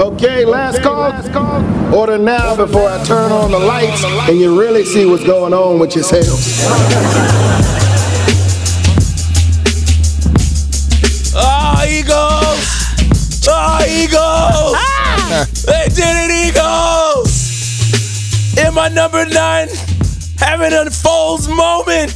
Okay, last call. Last call. Order now before I turn on the lights and you really see what's going on with yourself. Oh, Eagles! Oh, Eagles! Ah. they did it, Eagles! In my number nine, having a Foles moment.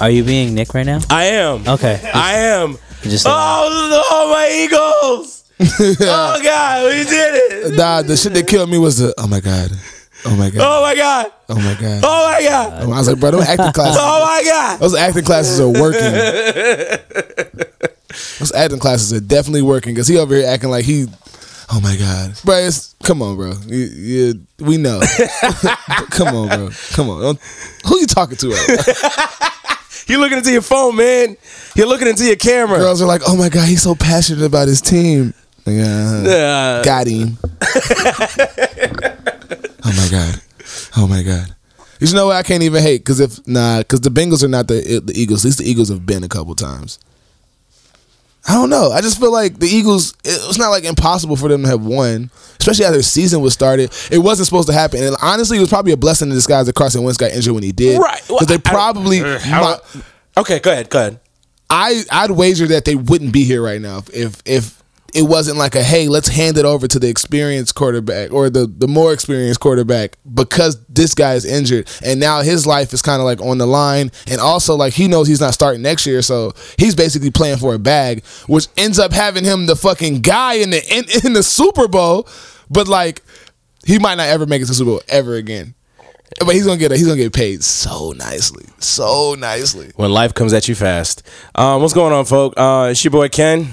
Are you being Nick right now? I am. Okay. I am. Just Oh, oh my Eagles! oh God, we did it! Nah, the shit that killed me was the oh my god, oh my god, Oh my God! oh my god. Oh my God! Oh, I was like, bro, those acting classes, Oh my God! those acting classes are working. those acting classes are definitely working because he over here acting like he. Oh my god, bro! It's, come on, bro. You, you, we know. come on, bro. Come on. Don't, who you talking to? You're looking into your phone, man. You're looking into your camera. Girls are like, oh my god, he's so passionate about his team. Yeah, Uh, got him. oh my god. Oh my god. You know what? I can't even hate because if nah, because the Bengals are not the the Eagles. At least the Eagles have been a couple times. I don't know. I just feel like the Eagles. It was not like impossible for them to have won, especially as their season was started. It wasn't supposed to happen, and honestly, it was probably a blessing in disguise that Carson Wentz got injured when he did. Right. Well, Because they I- I- probably. how- okay, go ahead. Go ahead. I I'd wager that they wouldn't be here right now if if, if it wasn't like a hey let's hand it over to the experienced quarterback or the the more experienced quarterback because this guy is injured and now his life is kind of like on the line and also like he knows he's not starting next year so he's basically playing for a bag which ends up having him the fucking guy in the in, in the Super Bowl but like he might not ever make it to Super Bowl ever again. But he's gonna get he's gonna get paid so nicely, so nicely. When life comes at you fast. Um, what's going on, folk? Uh, it's your boy Ken.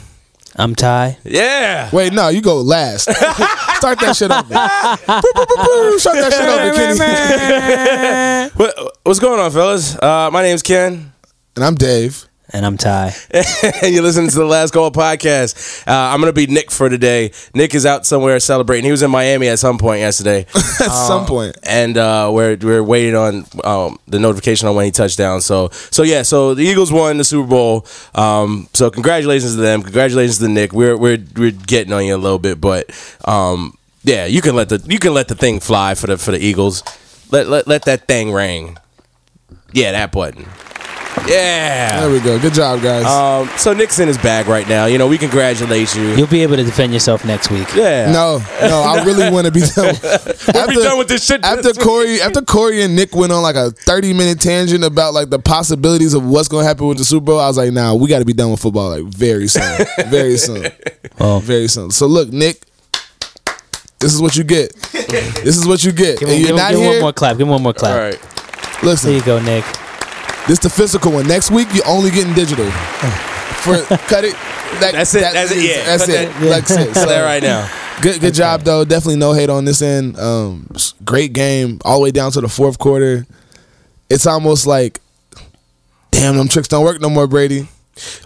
I'm Ty. Yeah. Wait, no, you go last. Start that shit over. Start that shit over, Kenny. What, what's going on, fellas? Uh, my name's Ken. and I'm Dave. And I'm Ty. and you're listening to the Last Call podcast. Uh, I'm gonna be Nick for today. Nick is out somewhere celebrating. He was in Miami at some point yesterday, At some point. and uh, we're we're waiting on um, the notification on when he touched down. So so yeah, so the Eagles won the Super Bowl. Um, so congratulations to them. Congratulations to Nick. We're we're we're getting on you a little bit, but um, yeah, you can let the you can let the thing fly for the for the Eagles. Let let let that thing ring. Yeah, that button. Yeah. There we go. Good job, guys. Um, so Nick's in his bag right now. You know, we congratulate you. You'll be able to defend yourself next week. yeah. no, no, I really want to be done. We'll be done with this shit. After this week. Corey, after Corey and Nick went on like a thirty minute tangent about like the possibilities of what's going to happen with the Super Bowl, I was like, nah, we got to be done with football like very soon, very soon, Oh. very soon. So look, Nick, this is what you get. This is what you get. Give, and him, you're give, him, not give here. one more clap. Give him one more clap. All right. Listen, There you go, Nick. This the physical one. Next week you're only getting digital. For cut it. That, That's it. that That's it. is- Yeah. That's Cut it. that- That's it. So, There right now. Good good job though. Definitely no hate on this end. Um great game all the way down to the fourth quarter. It's almost like damn them tricks don't work no more, Brady.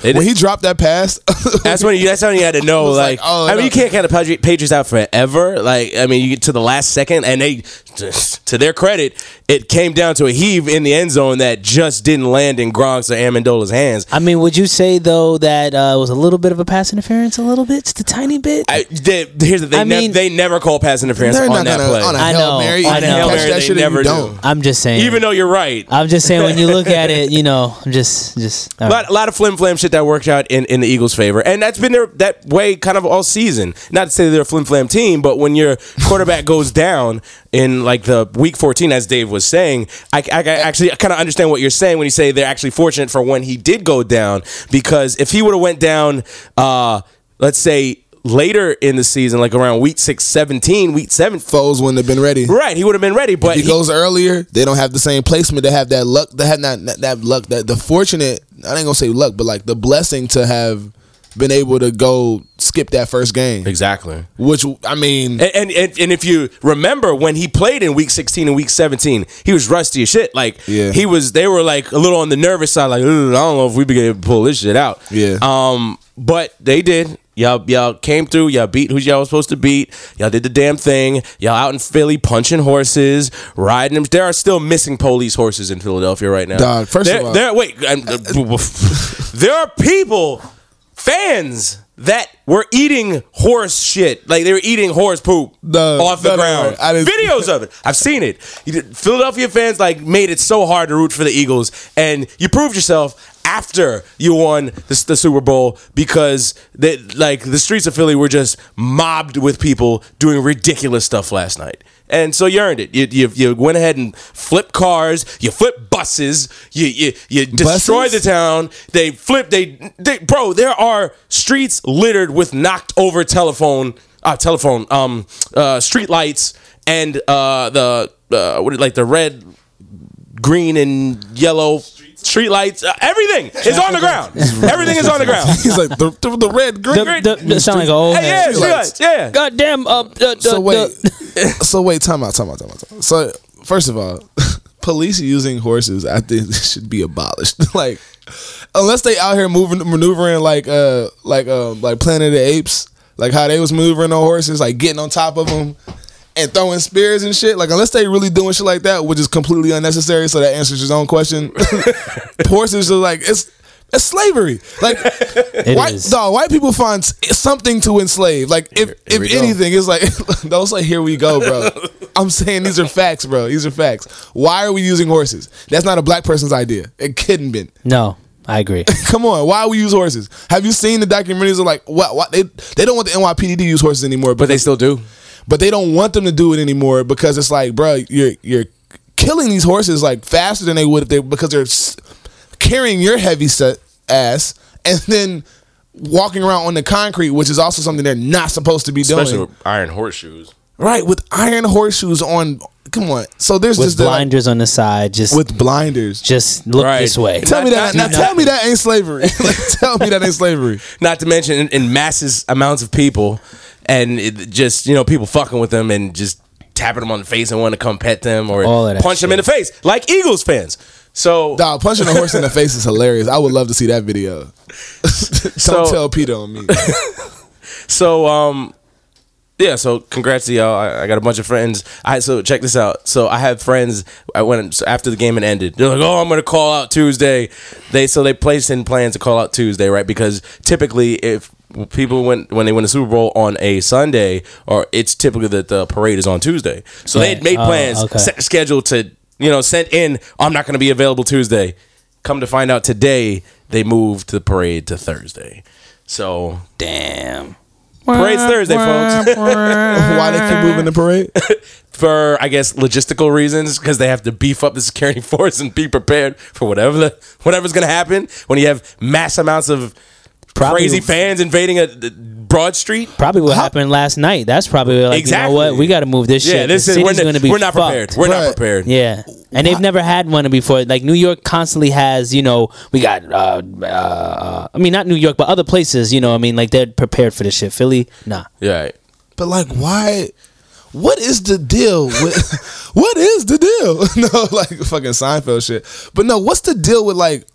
It- when he dropped that pass, That's when you. That's when you had to know. Like, like, oh, I mean, you can't count the Patriots out forever. Like, I mean, you get to the last second, and they, to their credit, it came down to a heave in the end zone that just didn't land in Gronk's or Amendola's hands. I mean, would you say though that uh, was a little bit of a pass interference? A little bit, just a tiny bit. I, they, here's the thing. I They, mean- they never call pass interference on not that gonna play. on a I know, Mary. I you know. can Mary, that they never you do. don't. I'm just saying. Even though you're right. I'm just saying when you look at it, you know, I'm just just. A lot, a lot of flim flam shit that worked out in, in the Eagles' favor, and that's been their that way kind of all season. Not to say they're a flim flam team, but when your quarterback goes down in like the week 14, as Dave was saying, I, I, I actually kind of understand what you're saying when you say they're actually fortunate for when he did go down, because if he would have went down, uh, let's say later in the season, like around week six, 17, week seven, Foles wouldn't have been ready. right, he would have been ready, but If he he- goes earlier, they don't have the same placement. They have that luck. They have that that, that luck. That the fortunate. I ain't gonna say luck, but like the blessing to have been able to go skip that first game. exactly. Which I mean, And, and and if you remember when he played in week 16 and week 17, he was rusty as shit. Like Yeah. he was they were like a little on the nervous side, like I don't know if we be able to pull this shit out. Yeah. Um, but they did. Y'all y'all came through, y'all beat who y'all was supposed to beat. Y'all did the damn thing. Y'all out in Philly punching horses, riding them. There are still missing police horses in Philadelphia right now. Dog, first of there, all- there wait, uh, there are people, fans that were eating horse shit. Like they were eating horse poop No, off the no, ground. no. Videos of it. I've seen it. Philadelphia fans like made it so hard to root for the Eagles, and you proved yourself after you won the, the Super Bowl because they, like the streets of Philly were just mobbed with people doing ridiculous stuff last night. And so you earned it. You, you, you went ahead and flipped cars. You flipped buses. You you, you destroyed Buses? the town. They flipped. They, they bro. There are streets littered with knocked over telephone, uh, telephone, um, uh, street lights, and uh, the uh, what like the red, green, and yellow street lights. Uh, everything is on the ground. Everything is on the ground. He's like the, the, the red green. The, the, the sound like a old Hey, yeah, man. street lights. Yeah. Goddamn. Uh, the, the, so wait, the- so wait, time out, time out, time out, time out. So first of all, police using horses, I think should be abolished. like, unless they out here moving, maneuvering like, uh, like, um, like Planet of the Apes, like how they was maneuvering on horses, like getting on top of them. And throwing spears and shit, like unless they really doing shit like that, which is completely unnecessary. So that answers his own question. Horses are like it's it's slavery. Like white is. dog, white people find something to enslave. Like if Here if we go. anything, it's like don't say here we go, bro. I'm saying these are facts, bro. These are facts. Why are we using horses? That's not a black person's idea. It couldn't been. no, I agree. Come on, why we use horses? Have you seen the documentaries of like what? What they they don't want the NYPD to use horses anymore, But they still do. But they don't want them to do it anymore because it's like, bro, you're you're killing these horses like faster than they would if they because they're carrying your heavy set ass and then walking around on the concrete, which is also something they're not supposed to be Especially doing. with iron horseshoes. Right, with iron horseshoes on. Come on, so there's With just the, like, blinders on the side, just with blinders. just look Right. this way. Tell me that. not- now not- tell me that ain't slavery. like, tell me that ain't slavery. Not to mention in, in masses amounts of people, and it just you know people fucking with them and just tapping them on the face and wanting to come pet them or All of that punch them in the face like Eagles fans. So Dog, punching a horse in the face is hilarious. I would love to see that video. Don't So- tell Peter on me. So um yeah, so congrats to y'all. I, I got a bunch of friends. I so check this out. So I have friends. I went so after the game had ended. They're like, "Oh, I'm gonna call out Tuesday." They so they placed in plans to call out Tuesday, right? Because typically, if people went when they win the Super Bowl on a Sunday, or it's typically that the parade is on Tuesday. So they had Right. made Oh, plans, okay. set scheduled to you know sent in. I'm not gonna be available Tuesday. Come to find out today, they moved the parade to Thursday. So Damn. parade's Thursday, folks. Why they keep moving the parade? for I guess logistical reasons because they have to beef up the security force and be prepared for whatever the, whatever's gonna happen when you have mass amounts of Probably- crazy fans invading a, Broad Street. Probably what happened last night. That's probably like Exactly. you know what we got to move this shit. Yeah, this the is we're, gonna be we're not fucked. prepared. We're not prepared. Yeah, and they've never had one before. Like New York constantly has, you know, we got. Uh, uh, I mean, not New York, but other places. You know, I mean, like they're prepared for this shit. Philly, nah. Yeah. But like, why? What is the deal with? what is the deal? no, like fucking Seinfeld shit. But no, what's the deal with like?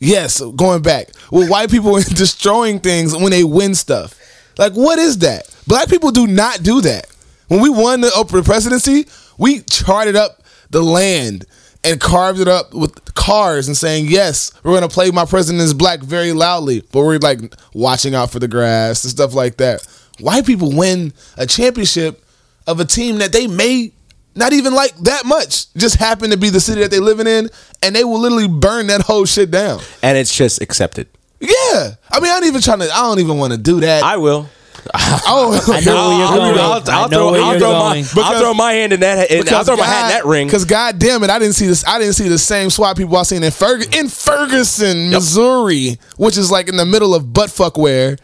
Yes, going back with white people destroying things when they win stuff. Like, what is that? Black people do not do that. When we won the Obama presidency, we charted up the land and carved it up with cars and saying, "Yes, we're gonna play my president is black" very loudly, but we're like watching out for the grass and stuff like that. White people win a championship of a team that they may not even like that much, just happen to be the city that they living in, and they will literally burn that whole shit down. And it's just accepted. Yeah, I mean, I ain't even trying to. I don't even want to do that. I will. oh, I know where you're I'll, going. I'll, I'll, I know throw, I'll you're my, going. I'll throw my hand in that. And I'll throw my hat in that ring. Because god damn it, I didn't see this. I didn't see the same SWAT people I seen in Ferg- in Ferguson, Missouri, which is like in the middle of buttfuckware.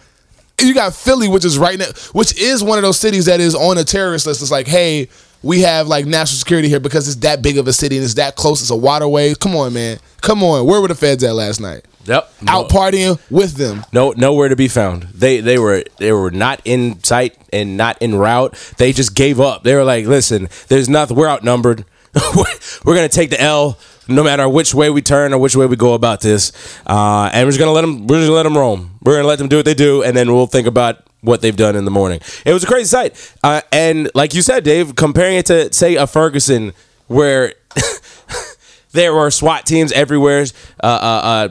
You got Philly, which is right now, which is one of those cities that is on a terrorist list. It's like, hey, we have like national security here because it's that big of a city and it's that close. It's a waterway. Come on, man. Come on. Where were the feds at last night? Yep. Out partying with them. No, nowhere to be found. They they were they were not in sight and not in route. They just gave up. They were like, "Listen, there's nothing. We're outnumbered. we're gonna take the L, no matter which way we turn or which way we go about this. Uh, and we're just gonna let them. We're just gonna let them roam. We're gonna let them do what they do, and then we'll think about what they've done in the morning. It was a crazy sight. Uh, and like you said, Dave, comparing it to say a Ferguson where. There were SWAT teams everywhere. Uh, uh, uh,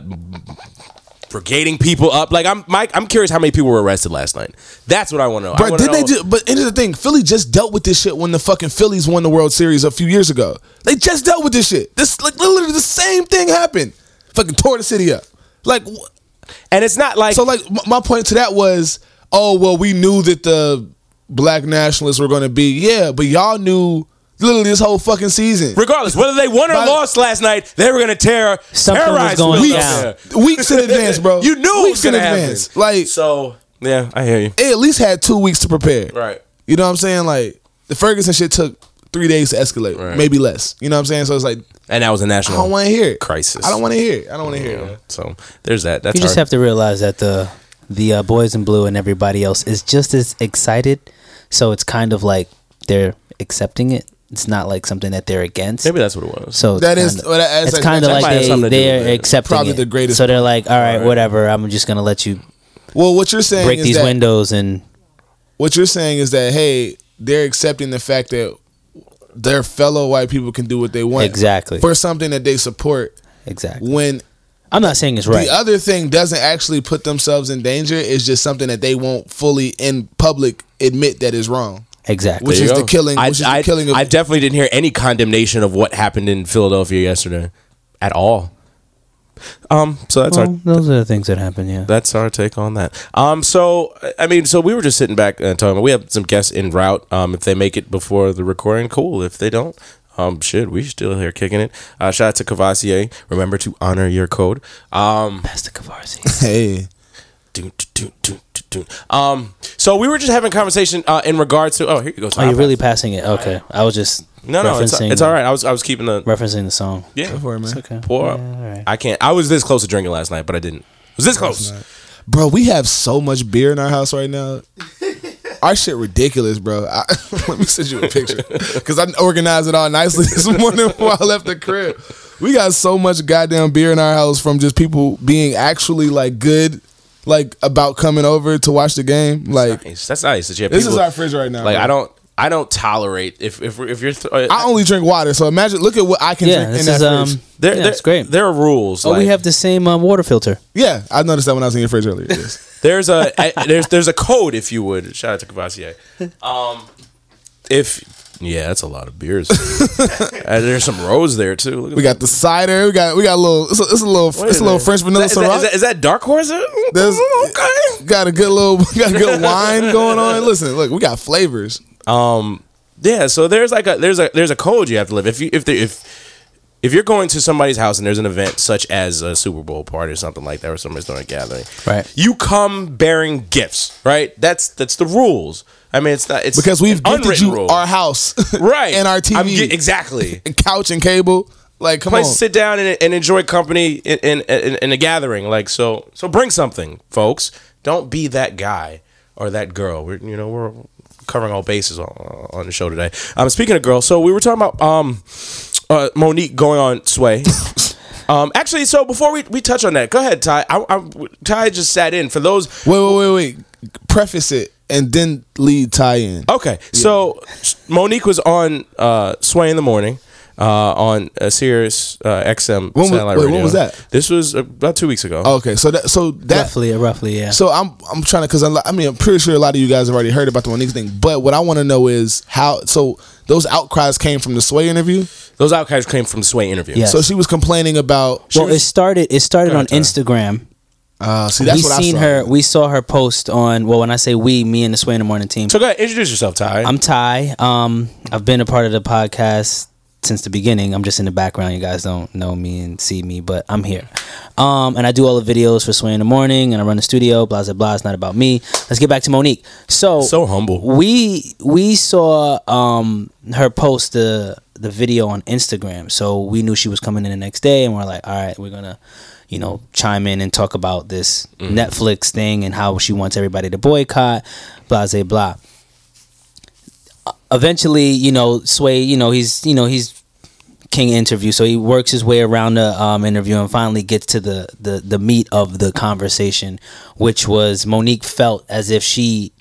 for people up. Like I'm, Mike. I'm curious how many people were arrested last night. That's what I want to know. Bro, didn't they just, but here's the thing, Philly just dealt with this shit when the fucking Phillies won the World Series a few years ago. They just dealt with this shit. This like literally the same thing happened. Fucking tore the city up. Like and it's not like so like m- my point to that was, oh well, we knew that the black nationalists were going to be yeah, but y'all knew literally this whole fucking season. regardless whether they won or By- lost last night, they were going to tear Something was terrorize going Philly down. up. Weeks in advance, bro. You knew it weeks was going in to happen. advance. Like so, yeah, I hear you. they at least had two weeks to prepare. Right. You know what I'm saying? Like the Ferguson shit took three days to escalate, Right. maybe less. You know what I'm saying? So it's like And that was a national I don't want to hear it. crisis. I don't want to hear it. I don't want to hear You it. So there's that. That's You just our- have to realize that the the uh, boys in blue and everybody else is just as excited. So it's kind of like they're accepting it. It's not like something that they're against. maybe that's what it was. So it's That is- kinda- well, that- it's kind of like they something to they're accepting Probably it. the greatest So they're like, all right, Right. whatever. I'm just gonna let you Well, what you're saying break is these that windows and what you're saying is that hey, they're accepting the fact that their fellow white people can do what they want Exactly. for something that they support. exactly. When I'm not saying it's right. the other thing doesn't actually put themselves in danger, it's just something that they won't fully in public admit that is wrong. exactly. Which There is you the go. killing- I, which is the killing of- I definitely didn't hear any condemnation of what happened in Philadelphia yesterday, at all. Um. So that's our those are the things that happen. Yeah. that's our take on that. Um, so I mean, so we were just sitting back and talking. We have some guests en route. Um, if they make it before the recording, cool. If they don't, um, shit, we still here kicking it. Uh, shout out to Courvoisier. Remember to honor your code. Um, Pass the Courvoisier. Hey. dun, dun, dun, dun, dun. um, so we were just having a conversation uh, in regards to. Oh, here you go. Oh, you're really passing it? Okay. I was just No, no, it's, referencing it's all right. I was I was keeping the referencing the song. yeah. for it, man. It's okay. Pour Yeah, up. all right. I can't. I was this close to drinking last night, but I didn't. I was this close. Bro, we have so much beer in our house right now. Our shit ridiculous, bro. I, let me send you a picture because I organized it all nicely this morning before I left the crib. We got so much goddamn beer in our house from just people being actually like good, like about coming over to watch the game. Like Nice. That's nice. That you have this is our fridge right now. Like bro. I don't. I don't tolerate if if if you're. Th- uh, I only drink water, so imagine. Look at what I can Yeah, drink in this that is um. fridge. there, yeah, there, it's great. There are rules. Oh, we have the same um, water filter. Yeah, I noticed that when I was in your fridge earlier. Yes. There's a, a- there's there's a code if you would. Shout out to Courvoisier. Um, if yeah, that's a lot of beers. Uh, there's some rose there too. Look at we got the cider. We got we got a little. It's a, it's a little. Wait it's a little. French vanilla syrup. Is that, Ciroc. that, is, that, is that dark horse? There's okay. got a good little got a good wine going on. Listen, look, we got flavors. Um, yeah. So there's like a there's a there's a code you have to live. If you if the, if if you're going to somebody's house and there's an event such as a Super Bowl party or something like that, or somebody's doing a gathering, Right. You come bearing gifts, right? That's that's the rules. I mean, it's not it's Because we've gifted you rule. our house, right and our I'm TV, ge- exactly. and couch and cable. Like, come place on. to sit down and, and enjoy company in, in, in, in a gathering. Like so, so bring something, folks. Don't be that guy or that girl. We're you know we're covering all bases on, on the show today. Um, speaking of girls, so we were talking about um, uh, Monique going on Sway. um, actually, so before we, we touch on that, go ahead, Ty. I, I, Ty just sat in for those. Wait, wait, wait, wait. Preface it and then lead tie in. Okay, so Monique was on uh, Sway in the morning. Uh, on a Sirius uh, XM When was- satellite wait, when was that? This was about two weeks ago. Okay, so that so that roughly, roughly, yeah. so I'm I'm trying to because I mean I'm pretty sure a lot of you guys have already heard about the Monique thing, but what I want to know is how so those outcries came from the Sway interview. Those outcries came from the Sway interview. Yes. So she was complaining about. well, it started. It started on. Instagram. Uh, see, that's we what seen I saw. her. We saw her post on. Well, when I say we, me and the Sway in the Morning team. So go ahead, introduce yourself, Ty. I'm Ty. Um, I've been a part of the podcast since the beginning. I'm just in the background. You guys don't know me and see me, but I'm here. Um, and I do all the videos for Sway in the Morning, and I run the studio. Blah blah blah. It's not about me. Let's get back to Monique. So so humble. we we saw um her post the the video on Instagram, so we knew she was coming in the next day, and we're like, all right, we're gonna, you know, chime in and talk about this Netflix thing and how she wants everybody to boycott, blah blah blah. Eventually, you know, Sway, you know, he's you know he's king interview, so he works his way around the um, interview and finally gets to the, the the meat of the conversation, which was Monique felt as if she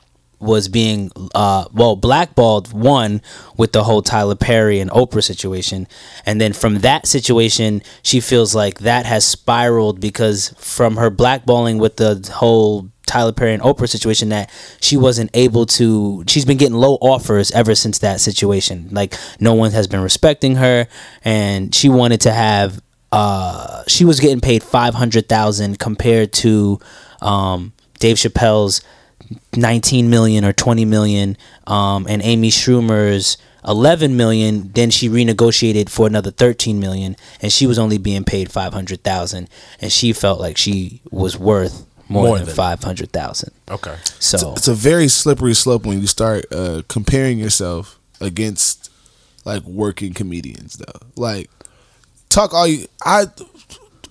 was being uh well blackballed one with the whole Tyler Perry and Oprah situation. And then from that situation she feels like that has spiraled because from her blackballing with the whole Tyler Perry and Oprah situation that she wasn't able to she's been getting low offers ever since that situation. Like no one has been respecting her. And she wanted to have uh she was getting paid 500,000 compared to um Dave Chappelle's 19 million or 20 million um, and Amy Schumer's 11 million then she renegotiated for another 13 million and she was only being paid 500,000 and she felt like she was worth more, More than, than- 500,000 Okay. so it's a very slippery slope when you start uh, comparing yourself against like working comedians though. Like talk all you i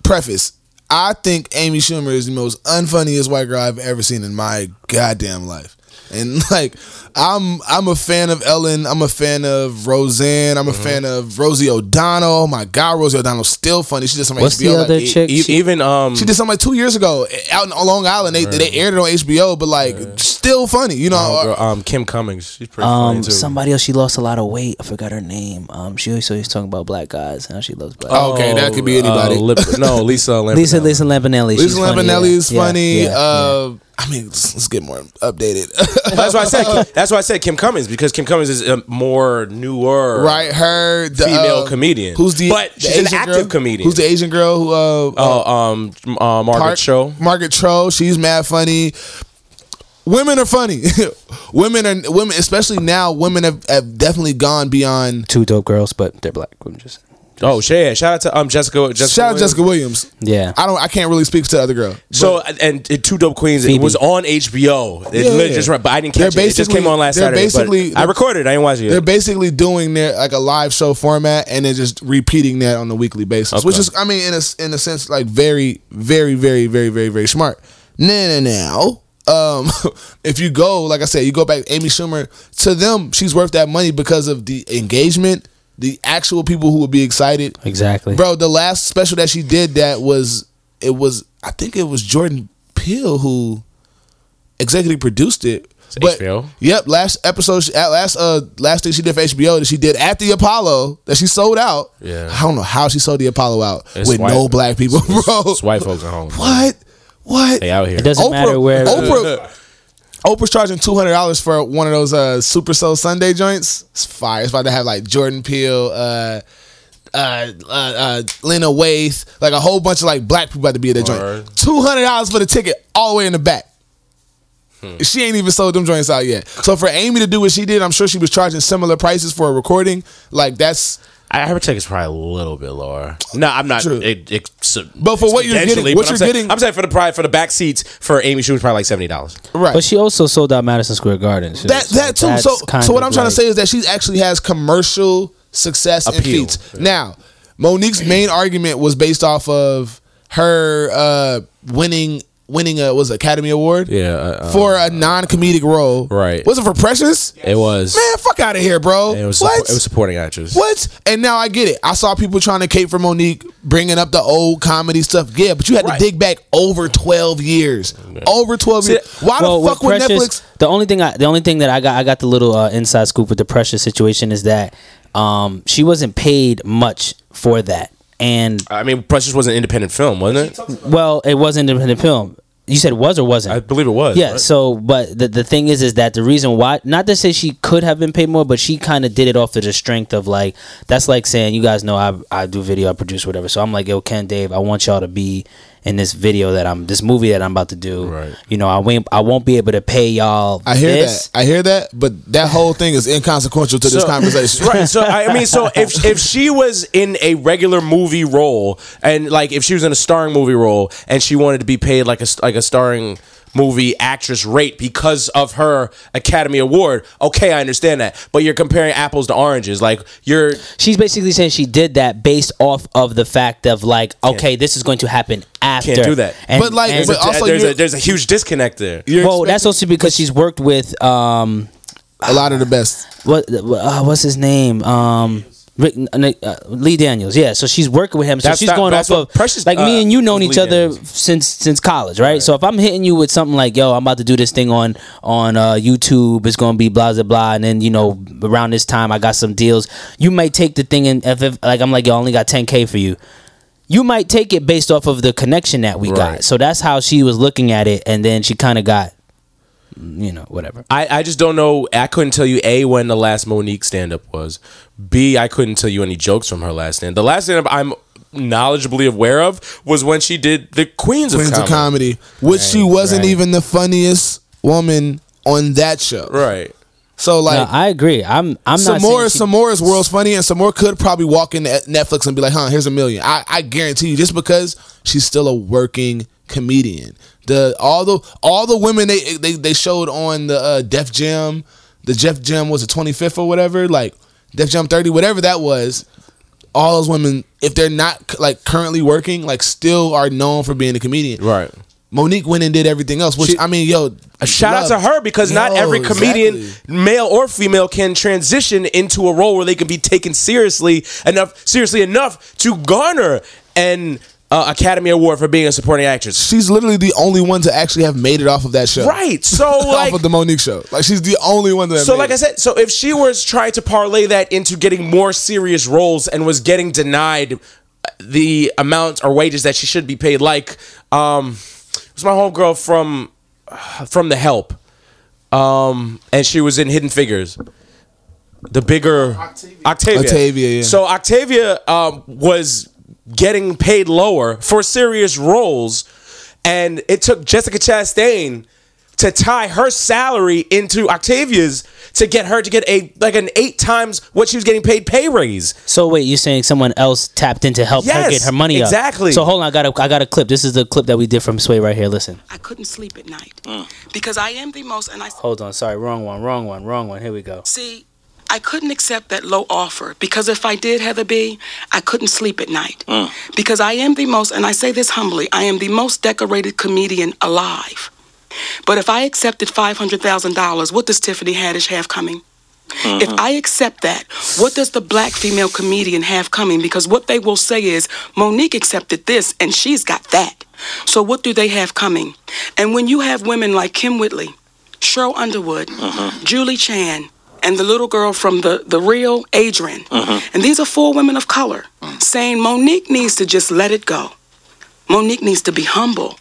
preface i think amy schumer is the most unfunniest white girl i've ever seen in my goddamn life. And like i'm i'm a fan of ellen i'm a fan of roseanne i'm a Mm-hmm. fan of rosie o'donnell oh my god rosie o'donnell's still funny she did some what's HBO the like- other chick E- She- even um, she did something like two years ago out in Long Island. They, they aired it on HBO, but like still funny. You know, um, girl, um, Kim Cummings. She's pretty um funny too. somebody else she lost a lot of weight I forgot her name um she always always talking about black guys and how she loves black Oh, okay, that could be anybody. Uh, Lip- no, Lisa. Lampanelli. Lisa Lisa Lampanelli Lisa she's Lampanelli is Yeah, funny. yeah, yeah. uh, I mean, let's, let's get more updated. That's why I said. That's why I said Kim Cummings because Kim Cummings is a more newer, right, her the, Female uh, comedian. Who's the But the she's an active girl? comedian. Who's the Asian girl who? Uh, uh, Oh, um, uh, Margaret Park- Cho. Margaret Cho. She's mad funny. Women are funny. women are women, especially now. Women have, have definitely gone beyond. two dope girls but they're black I'm just Oh, yeah. Shout out to um Jessica. Jessica Shout out Williams. Jessica Williams. yeah I don't. I can't really speak to the other girl. So and, and two dope queens. It was on HBO. It Yeah, lit- yeah. just but I didn't They're catch it. It just came on last they're Saturday. but basically- I recorded. I didn't watch it. They're basically doing their like a live show format and then just repeating that on a weekly basis, which is, I mean, in a in a sense, like very, very, very, very, very, very smart. Now, now, um, if you go, like I said, you go back, Amy Schumer, to them, she's worth that money because of the engagement, the actual people who would be excited. exactly Bro, the last special that she did that was it was I think it was Jordan Peele who executive produced it. But, HBO? Yep, last episode, at last uh last thing she did for HBO that she did at the Apollo that she sold out. Yeah. I don't know how she sold the Apollo out It's with white- no black people, bro. It's white folks at home. What? What? They out here. it doesn't matter where Oprah, Oprah's charging two hundred dollars for one of those uh, Super Soul Sunday joints. It's fire. It's about to have like Jordan Peele, uh, uh, uh, uh, Lena Waithe, like a whole bunch of like black people about to be at that Word. joint. Two hundred dollars for the ticket, all the way in the back. Hmm. She ain't even sold them joints out yet. So for Amy to do what she did, I'm sure she was charging similar prices for a recording. Like that's I her check is probably a little bit lower. No, I'm not. True. It, it, so- But for what you're getting- what you're I'm saying, getting- I'm saying for the price for the back seats for Amy Schumer's probably like seventy dollars. right. But she also sold out Madison Square Garden. too, that so that too. So so what I'm trying to say is that she actually has commercial success and Appeal. feats. Now, Monique's main argument was based off of her uh, winning winning a was it Academy Award Yeah, uh, for a non comedic role. Right. Was it for Precious? it was. Man, fuck out of here, bro. it was. what? It was supporting actress. what? And now I get it. I saw people trying to cape for Monique, bringing up the old comedy stuff. Yeah, but you had Right. to dig back over twelve years. Over twelve See, years. Why well, the fuck with would Precious, Netflix? The only thing I, the only thing that I got, I got the little uh, inside scoop with the Precious situation is that um, she wasn't paid much for that, and I mean, Precious was an independent film, wasn't it? well, it was an independent film. You said was or wasn't? I believe it was. Yeah. right? So, but the the thing is, is that the reason why, not to say she could have been paid more, but she kind of did it off of the strength of like that's like saying, you guys know I I do video, I produce whatever. So I'm like, yo, Ken, Dave, I want y'all to be in this video that I'm this movie that I'm about to do. Right. You know, I won't I won't be able to pay y'all. I hear this. that. I hear that, but that whole thing is inconsequential to this conversation. right. So I mean, so if if she was in a regular movie role and like if she was in a starring movie role and she wanted to be paid like a like a starring movie actress rate because of her Academy Award, okay, I understand that. But you're comparing apples to oranges. Like you're She's basically saying she did that based off of the fact of like, okay, this is going to happen after. Can't do that. And, But, like, and- but also there's you're- a there's a huge disconnect there. You're well, that's expecting also because she's worked with um a lot of the best. what uh, what's his name um Rick, uh, Lee Daniels, yeah. So she's working with him. So That's she's not- going off of Precious, like uh, me and you known Lee each other Daniels. since since college, right? So if I'm hitting you with something like, "Yo, I'm about to do this thing on on uh, YouTube. It's gonna be blah blah blah," and then you know around this time I got some deals. You might take the thing and if, if like I'm like, "Yo, I only got 10k for you." You might take it based off of the connection that we got. So that's how she was looking at it, and then she kind of got, you know, whatever. I, I just don't know. I couldn't tell you a when the last Monique stand up was. B I couldn't tell you any jokes from her last stand. The last stand up I'm knowledgeably aware of was when she did the Queens, Queens of of Comedy. Comedy, which she wasn't right. even the funniest woman on that show. Right. So like. no, I agree. I'm. I'm some more, she- some more is world's funny, and some more could probably walk into Netflix and be like, "Huh, here's a million. I, I guarantee you, just because she's still a working comedian. The all the all the women they they, they showed on the uh, Def Jam, the Jeff Jam was the 25th or whatever, like Def Jam 30, whatever that was. All those women, if they're not like currently working, like still are known for being a comedian. Right. Monique went and did everything else, which She- I mean, yo, A shout out to her because not every comedian, exactly. male or female, can transition into a role where they can be taken seriously enough, seriously enough to garner an uh, Academy Award for being a supporting actress. She's literally the only one to actually have made it off of that show. Right. So like, off of the Monique show. Like she's the only one that. So, made like it. I said, so if she was trying to parlay that into getting more serious roles and was getting denied the amount or wages that she should be paid, like um, it was my homegirl from from The Help, um, and she was in Hidden Figures. The bigger Octavia. Octavia, yeah. So Octavia um, was getting paid lower for serious roles, and it took Jessica Chastain to tie her salary into Octavia's to get her to get a like an eight times what she was getting paid pay raise. So wait, you're saying someone else tapped in to help her get her money up? exactly. So hold on, I got a, I got a clip. This is the clip that we did from Sway right here. Listen. I couldn't sleep at night mm. because I am the most, and I Hold on, sorry, wrong one, wrong one, wrong one. Here we go. see. I couldn't accept that low offer because if I did, Heather B, I couldn't sleep at night mm. because I am the most, and I say this humbly, I am the most decorated comedian alive. But if I accepted five hundred thousand dollars, what does Tiffany Haddish have coming? If mm-hmm. I accept that, what does the black female comedian have coming? Because what they will say is, Monique accepted this and she's got that. So what do they have coming? And when you have women like Kym Whitley, Sheryl Underwood, mm-hmm. Julie Chan, and the little girl from the, the real Adrian, mm-hmm. and these are four women of color, mm. saying Monique needs to just let it go. Monique needs to be humble.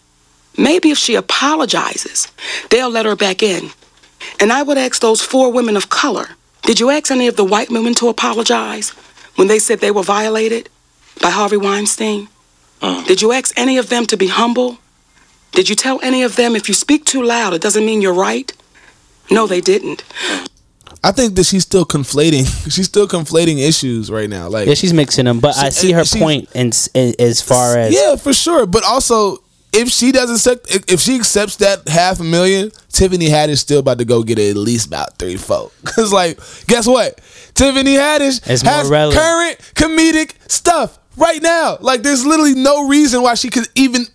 Maybe if she apologizes, they'll let her back in. And I would ask those four women of color did you ask any of the white women to apologize when they said they were violated by Harvey Weinstein? Mm. Did you ask any of them to be humble? Did you tell any of them if you speak too loud, it doesn't mean you're right? No, they didn't. Mm. I think that she's still conflating. She's still conflating issues right now. Like Yeah, she's mixing them, but I see her point in, in, as far as yeah, for sure. But also, if she doesn't accept, if- she accepts that half a million, Tiffany Haddish still about to go get at least about three, four. Cause like, guess what? Tiffany Haddish It's has current comedic stuff right now. Like, there's literally no reason why she could even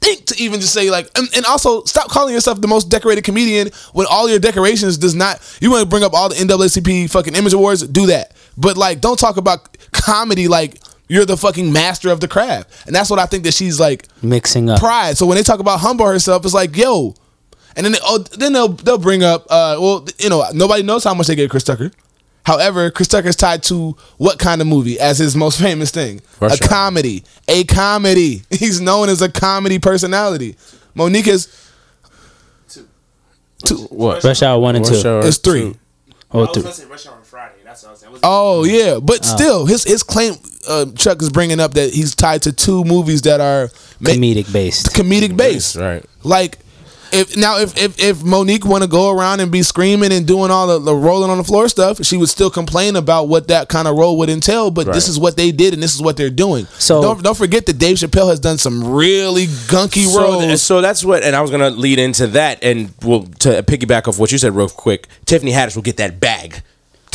think to even just say like, and, and also stop calling yourself the most decorated comedian when all your decorations does not. You want to bring up all the NAACP fucking image awards? Do that, but like, don't talk about comedy like. You're the fucking master of the craft, and that's what I think that she's like mixing up. pride. So when they talk about humble herself, it's like, yo. And then they, oh, then they'll they'll bring up, uh, well, you know, nobody knows how much they get Chris Tucker. However, Chris Tucker is tied to what kind of movie as his most famous thing? Rush a Hour. comedy, a comedy. He's known as a comedy personality. Monique is two. Two. What? Rush Hour one and Rush two. Hour is three. two. Oh, three. Rush Hour on Friday. That's what I was saying. Oh yeah, but still, his his claim, uh, Chuck is bringing up that he's tied to two movies that are ma- comedic based. comedic based. Right. Like if now if if, if Monique want to go around and be screaming and doing all the, the rolling on the floor stuff, she would still complain about what that kind of role would entail. But this is what they did and this is what they're doing. So- don't don't forget that Dave Chappelle has done some really gunky So, roles. th- so that's what, and I was gonna lead into that, and we'll to piggyback off what you said real quick. Tiffany Haddish will get that bag.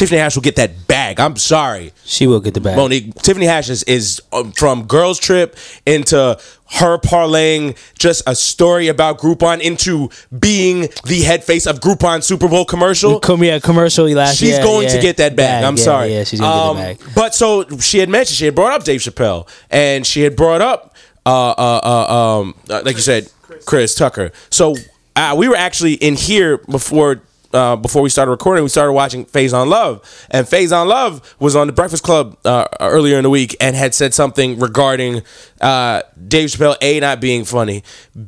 Tiffany Haddish will get that bag. I'm sorry. She will get the bag. Monique Tiffany Haddish is, is um, from Girls Trip into her parlaying just a story about Groupon into being the head face of Groupon Super Bowl commercial. Come yeah, commercial last. She's yeah, going yeah. to get that bag. I'm yeah, sorry. Yeah, she's gonna Um, get the bag. But so she had mentioned she had brought up Dave Chappelle and she had brought up uh uh, uh um uh, like you said Chris Tucker. So uh, we were actually in here before. Uh, before we started recording, we started watching Faizon Love, and Faizon Love was on the Breakfast Club uh, earlier in the week and had said something regarding uh, Dave Chappelle a not being funny,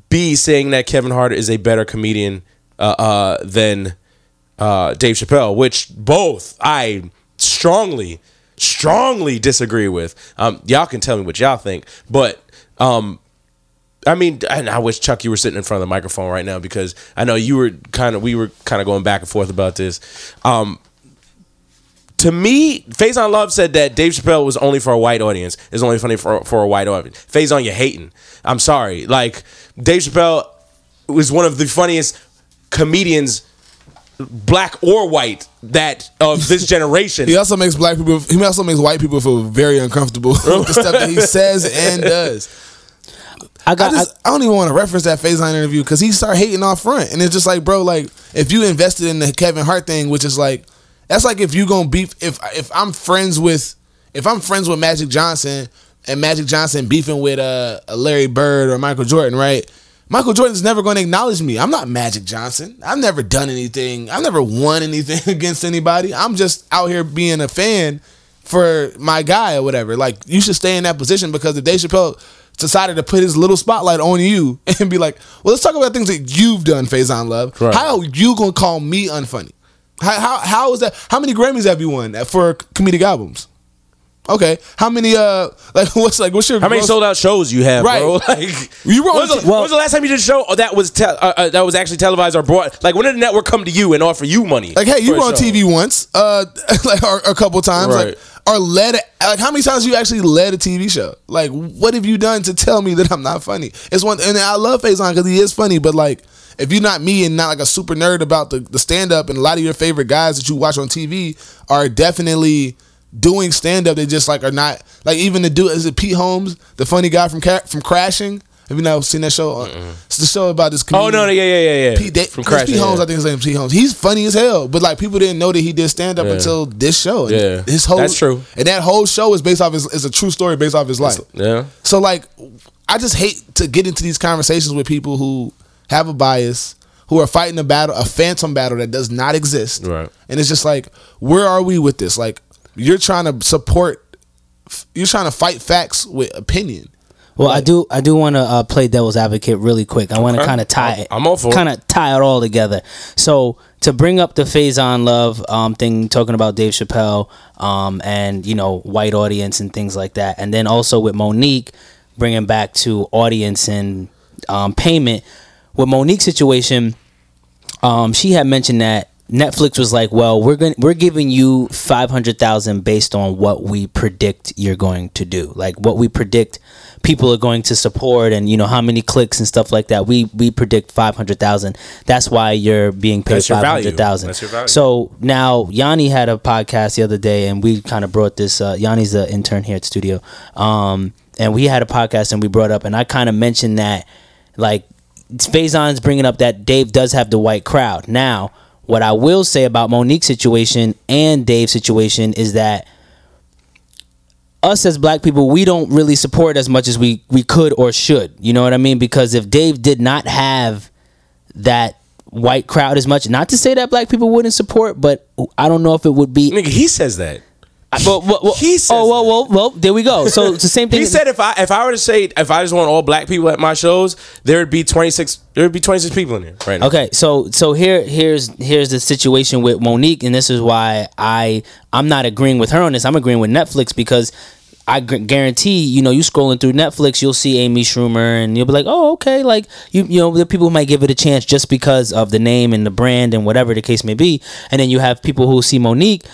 b saying that Kevin Hart is a better comedian uh, uh, than uh, Dave Chappelle, which both I strongly, strongly disagree with. Um, y'all can tell me what y'all think, but um, I mean, and I wish Chuck you were sitting in front of the microphone right now because I know you were kind of we were kind of going back and forth about this. Um, to me, Faizon Love said that Dave Chappelle was only for a white audience. Is only funny for for a white audience. Faizon, you hating. I'm sorry. Like Dave Chappelle was one of the funniest comedians, black or white, that of this generation. He also makes black people. He also makes white people feel very uncomfortable with the stuff that he says and does. I I got. just I, don't even want to reference that Faizon interview because he started hating off front, and it's just like, bro, like if you invested in the Kevin Hart thing, which is like, that's like if you gonna beef. If if I'm friends with if I'm friends with Magic Johnson and Magic Johnson beefing with uh, a Larry Bird or Michael Jordan, right? Michael Jordan's never going to acknowledge me. I'm not Magic Johnson. I've never done anything. I've never won anything against anybody. I'm just out here being a fan for my guy or whatever. Like you should stay in that position because if Dave Chappelle decided to put his little spotlight on you and be like, well, let's talk about things that you've done, Faizon Love. Right. How you gonna call me unfunny? How, how how is that? How many Grammys have you won for comedic albums? Okay, how many? Uh, like what's like what's your How many sold out shows you have, Right. bro? Like You were on When was, the, when was the last time you did a show that was te- uh, uh, that was actually televised or brought? Like when did the network come to you and offer you money? Like, hey, you were on show? TV once, uh, like or, a couple times, Right. like, or led. a- Like, how many times you actually led a TV show? Like, what have you done to tell me that I'm not funny? It's one, and I love Faizon because he is funny, but like, if you're not me and not like a super nerd about the, the stand up, and a lot of your favorite guys that you watch on TV are definitely doing stand up, they just like are not like even the dude is it Pete Holmes, the funny guy from from Crashing. Have you not seen that show? Uh, it's the show about this. Oh no, no, yeah, yeah, yeah, yeah. Pete, Da- from Crash. Pete Holmes, I think his name is Pete Holmes. He's funny as hell, but like people didn't know that he did stand up Yeah. until this show. And Yeah. his whole That's true. And that whole show is based off his is a true story based off his life. Yeah. So like, I just hate to get into these conversations with people who have a bias, who are fighting a battle, a phantom battle that does not exist. Right. And it's just like, where are we with this? Like, you're trying to support, you're trying to fight facts with opinion. Well, I do. I do want to uh, play devil's advocate really quick. I want to Okay. kind of tie it. I'm all for. Kind of tie it all together. So to bring up the Faizon Love um, thing, talking about Dave Chappelle um, and you know white audience and things like that, and then also with Monique bringing back to audience and um, payment. With Monique's situation, um, she had mentioned that Netflix was like, "Well, we're going we're giving you five hundred thousand based on what we predict you're going to do, like what we predict people are going to support, and you know how many clicks and stuff like that. We we predict five hundred thousand. That's why you're being paid That's your five value. hundred thousand. That's your value. So now Yanni had a podcast the other day, and we kind of brought this. Uh, Yanni's the intern here at the studio, um, and we had a podcast, and we brought up, and I kind of mentioned that, like, Faizon's bringing up that Dave does have the white crowd. Now, what I will say about Monique's situation and Dave's situation is that us as black people, we don't really support as much as we, we could or should. You know what I mean? Because if Dave did not have that white crowd as much, not to say that black people wouldn't support, but I don't know if it would be. Nigga, he says that. Well, well, well, He says oh well, well, well, there we go. So it's the same thing. He said if I if I were to say if I just want all black people at my shows, there would be twenty six there would be twenty six people in there right now. Okay, so so here here's here's the situation with Monique, and this is why I I'm not agreeing with her on this. I'm agreeing with Netflix because I guarantee you know you scrolling through Netflix, you'll see Amy Schumer, and you'll be like, oh okay, like you you know the people might give it a chance just because of the name and the brand and whatever the case may be, and then you have people who see Monique.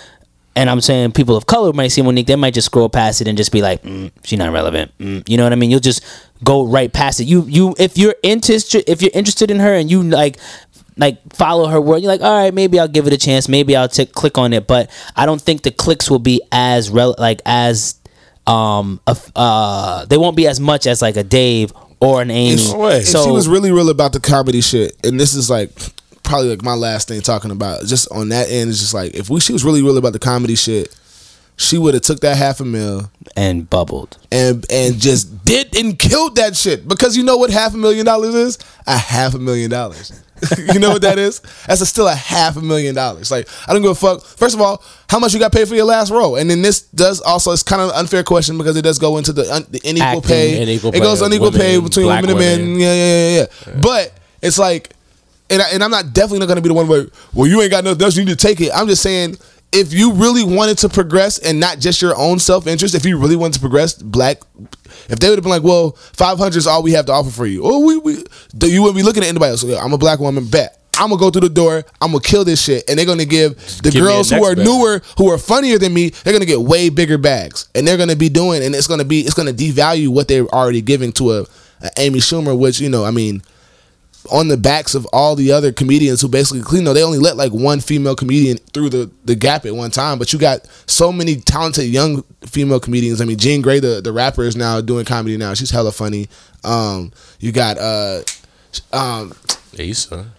And I'm saying people of color might see Monique, they might just scroll past it and just be like, mm, "She's not relevant." Mm. You know what I mean? You'll just go right past it. You, you, if you're interested, if you're interested in her and you like like follow her word. You're like, all right, maybe I'll give it a chance. Maybe I'll t- click on it. But I don't think the clicks will be as rel- like as um uh, uh they won't be as much as like a Dave or an Amy. So she was really real about the comedy shit, and this is like probably like my last thing talking about. Just on that end, it's just like if we she was really real about the comedy shit, she would have took that half a mil and bubbled. and and just did and killed that shit because you know what half a million dollars is a half a million dollars. you know what that is? That's a, still a half a million dollars. Like I don't give a fuck. First of all, how much you got paid for your last role? And then this does also it's kind of an unfair question because it does go into the, un, the unequal Acting, pay. unequal it goes unequal pay between women and men. Yeah, yeah, yeah, yeah. But it's like, and I, and I'm not definitely not gonna be the one where well you ain't got nothing else you need to take it. I'm just saying. If you really wanted to progress and not just your own self interest, if you really wanted to progress, black, if they would have been like, "Well, 500 is all we have to offer for you," or we, we, you wouldn't be looking at anybody else. I'm a black woman, bet I'm gonna go through the door. I'm gonna kill this shit, and they're gonna give the give girls who are bag. newer, who are funnier than me, they're gonna get way bigger bags, and they're gonna be doing, and it's gonna be, it's gonna devalue what they're already giving to a, a Amy Schumer, which you know, I mean, on the backs of all the other comedians who basically, you know, they only let like one female comedian through the, the gap at one time. But you got so many talented young female comedians. I mean, Jean Grae, the, the rapper, is now doing comedy now. She's hella funny. Um, you got uh, um, Issa.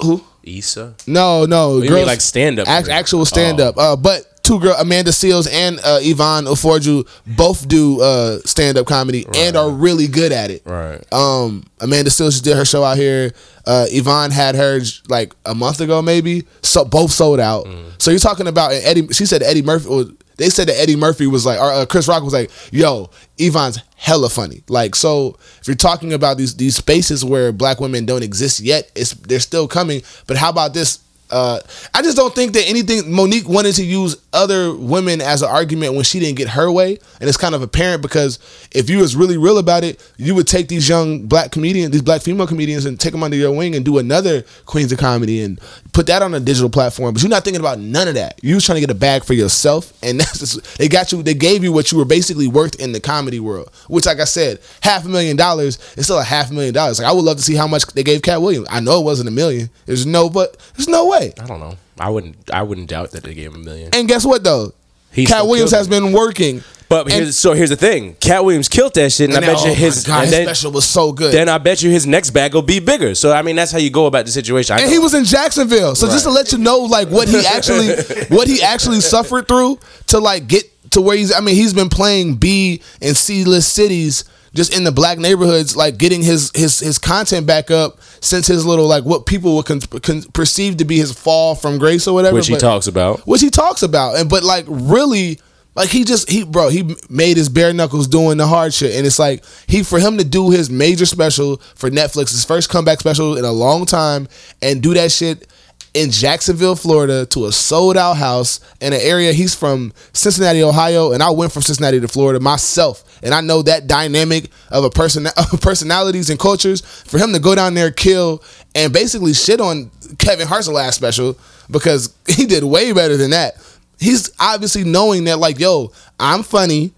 who? Issa. No, no, mean, like stand-up? act- actual stand up. Uh, but two girl, Amanda Seales and uh, Yvonne Orji, both do uh, stand up comedy and are really good at it. Right. Um, Amanda Seales just did her show out here. Uh, Yvonne had hers like a month ago, maybe. So both sold out. So you're talking about Eddie. She said Eddie Murphy. Was, they said that Eddie Murphy was like, or uh, Chris Rock was like, "Yo, Yvonne's hella funny." Like, so if you're talking about these these spaces where black women don't exist yet, it's they're still coming. But how about this? Uh, I just don't think that anything Mo'Nique wanted to use other women as an argument when she didn't get her way, and it's kind of apparent because if you was really real about it, you would take these young black comedians, these black female comedians, and take them under your wing and do another Queens of Comedy and put that on a digital platform. But you're not thinking about none of that. You was trying to get a bag for yourself, and that's just, they got you. They gave you what you were basically worth in the comedy world, which, like I said, half a million dollars is still a half million dollars. Like I would love to see how much they gave Katt Williams. I know it wasn't a million. There's no, but there's no way. I don't know. I wouldn't. I wouldn't doubt that they gave him a million. And guess what though? He Katt Williams has been working. But here's, so here's the thing: Katt Williams killed that shit, and, And I bet now- you oh his, God, his then, special was so good. then I bet you his next bag will be bigger. So I mean, that's how you go about the situation. I and know- he was in Jacksonville. So just to let you know, like what he actually, what he actually suffered through to like get to where he's. I mean, he's been playing B and C list cities just in the black neighborhoods, like getting his his his content back up since his little like what people would con- con- perceive to be his fall from grace or whatever. which he but- talks about. which he talks about, and but like really. Like he just he bro he made his bare knuckles doing the hard shit and it's like he for him to do his major special for Netflix his first comeback special in a long time and do that shit in Jacksonville Florida to a sold out house in an area he's from Cincinnati Ohio and I went from Cincinnati to Florida myself. And I know that dynamic of a person of personalities and cultures. For him to go down there kill and basically shit on Kevin Hart's last special because he did way better than that. He's obviously knowing that like yo i'm funny.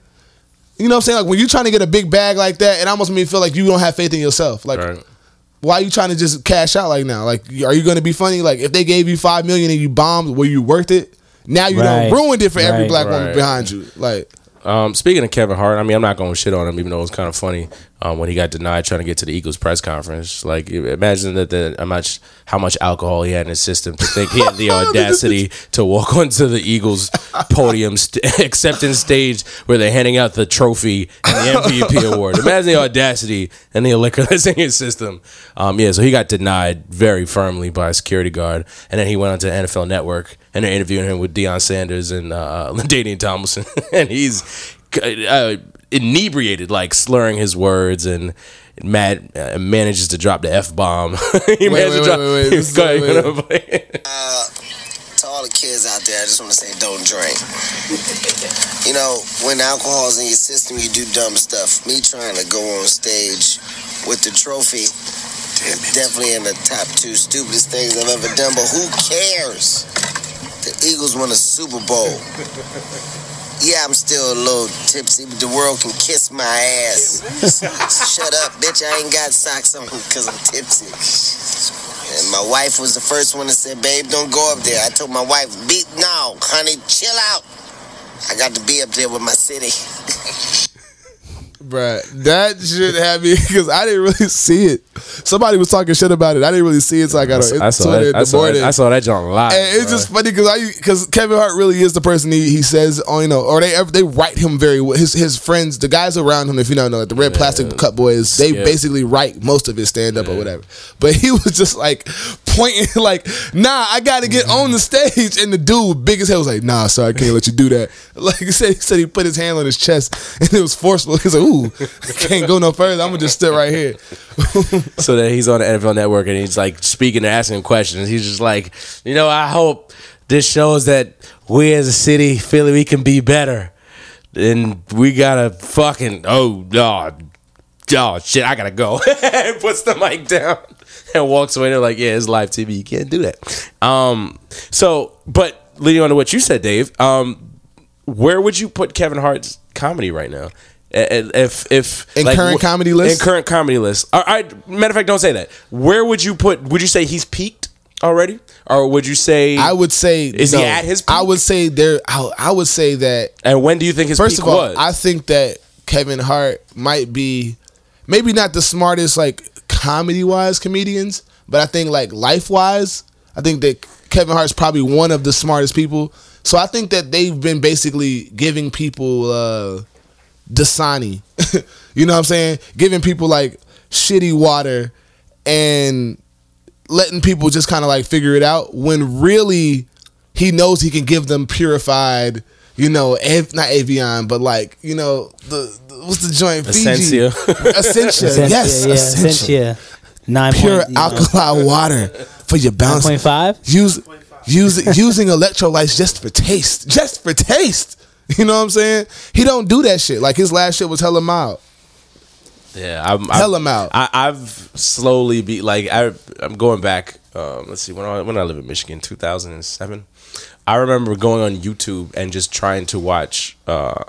You know what i'm saying? Like when you're trying to get a big bag like that it almost makes me feel like you don't have faith in yourself. Like Right. Why are you trying to just cash out like now? Like are you going to be funny? Like if they gave you five million and you bombed were you worth it? Now you Right. done ruined it for every Right. black woman behind you. Like Um, speaking of Kevin Hart, I mean, I'm not going to shit on him, even though it was kind of funny um, when he got denied trying to get to the Eagles press conference. Like, imagine that the how much how much alcohol he had in his system to think he had the audacity to walk onto the Eagles podium st- acceptance stage where they're handing out the trophy and the MVP award. Imagine the audacity and the liquor that's in his system. Um, yeah, so he got denied very firmly by a security guard, and then he went onto NFL Network and they're interviewing him with Deion Sanders and uh, LaDainian Tomlinson, and he's uh, inebriated, like slurring his words and. Mad uh, manages to drop the f bomb. he manages to wait, drop. wait, wait, wait. Go ahead, Wait, you know, play it. to all the kids out there, I just want to say don't drink. You know, when alcohol's in your system, you do dumb stuff. Me trying to go on stage with the trophy, definitely in the top two stupidest things I've ever done, but who cares? The Eagles won a Super Bowl. Yeah, I'm still a little tipsy, but the world can kiss my ass. Shut up, bitch. I ain't got socks on because I'm tipsy. And my wife was the first one that said, babe, don't go up there. I told my wife, beat now, honey, chill out. I got to be up there with my city. Bruh, that shit had me because I didn't really see it. Somebody was talking shit about it. I didn't really see it, so I got on I saw Twitter that. in I the saw morning. that. I saw that John live. And it's bro. just funny because I because Kevin Hart really is the person he, he says on you know or they they write him very well. His his friends the guys around him if you don't know like the Red Plastic Cup Boyz they Yeah. basically write most of his stand up or whatever. But he was just like pointing like nah I got to get on the stage and the dude big as hell was like nah sorry I can't let you do that. Like he said he said he put his hand on his chest and it was forceful. He's like ooh I can't go no further. I'm gonna just sit right here. so that he's on the NFL Network and he's like speaking and asking questions. He's just like, you know, I hope this shows that we as a city that we can be better. And we gotta fucking oh no, oh shit, I gotta go. and puts the mic down and walks away. They're like, yeah, it's live TV. You can't do that. Um, so, but leading on to what you said, Dave, um, where would you put Kevin Hart's comedy right now? If if In current wh- comedy list? in current comedy list. All right, matter of fact, don't say that. Where would you put? Would you say he's peaked already, or would you say? I would say Is he at his I would say there. I, I would say that And when do you think his First peak of all, was? I think that Kevin Hart might be maybe not the smartest like comedy wise comedians, but I think like life wise, I think that Kevin Hart's probably one of the smartest people. So I think that they've been basically giving people uh Dasani. you know what I'm saying? Giving people like shitty water and letting people just kind of like figure it out when really he knows he can give them purified, you know, Av- not Avion, but like, you know, the, the what's the joint? Fiji. Essentia. Essentia. Essentia, yes, yeah, Essentia. Essentia. Nine Pure point, you know, alkaline water for your balance. 9.5? Use, use, using electrolytes just for taste. Just for taste. You know what I'm saying? He don't do that shit. Like his last shit was hella mild. yeah, I'm, I'm Hell 'em out. I, I've slowly be like I I'm going back. Um, let's see when I when I live in Michigan, 2007. I remember going on YouTube and just trying to watch uh,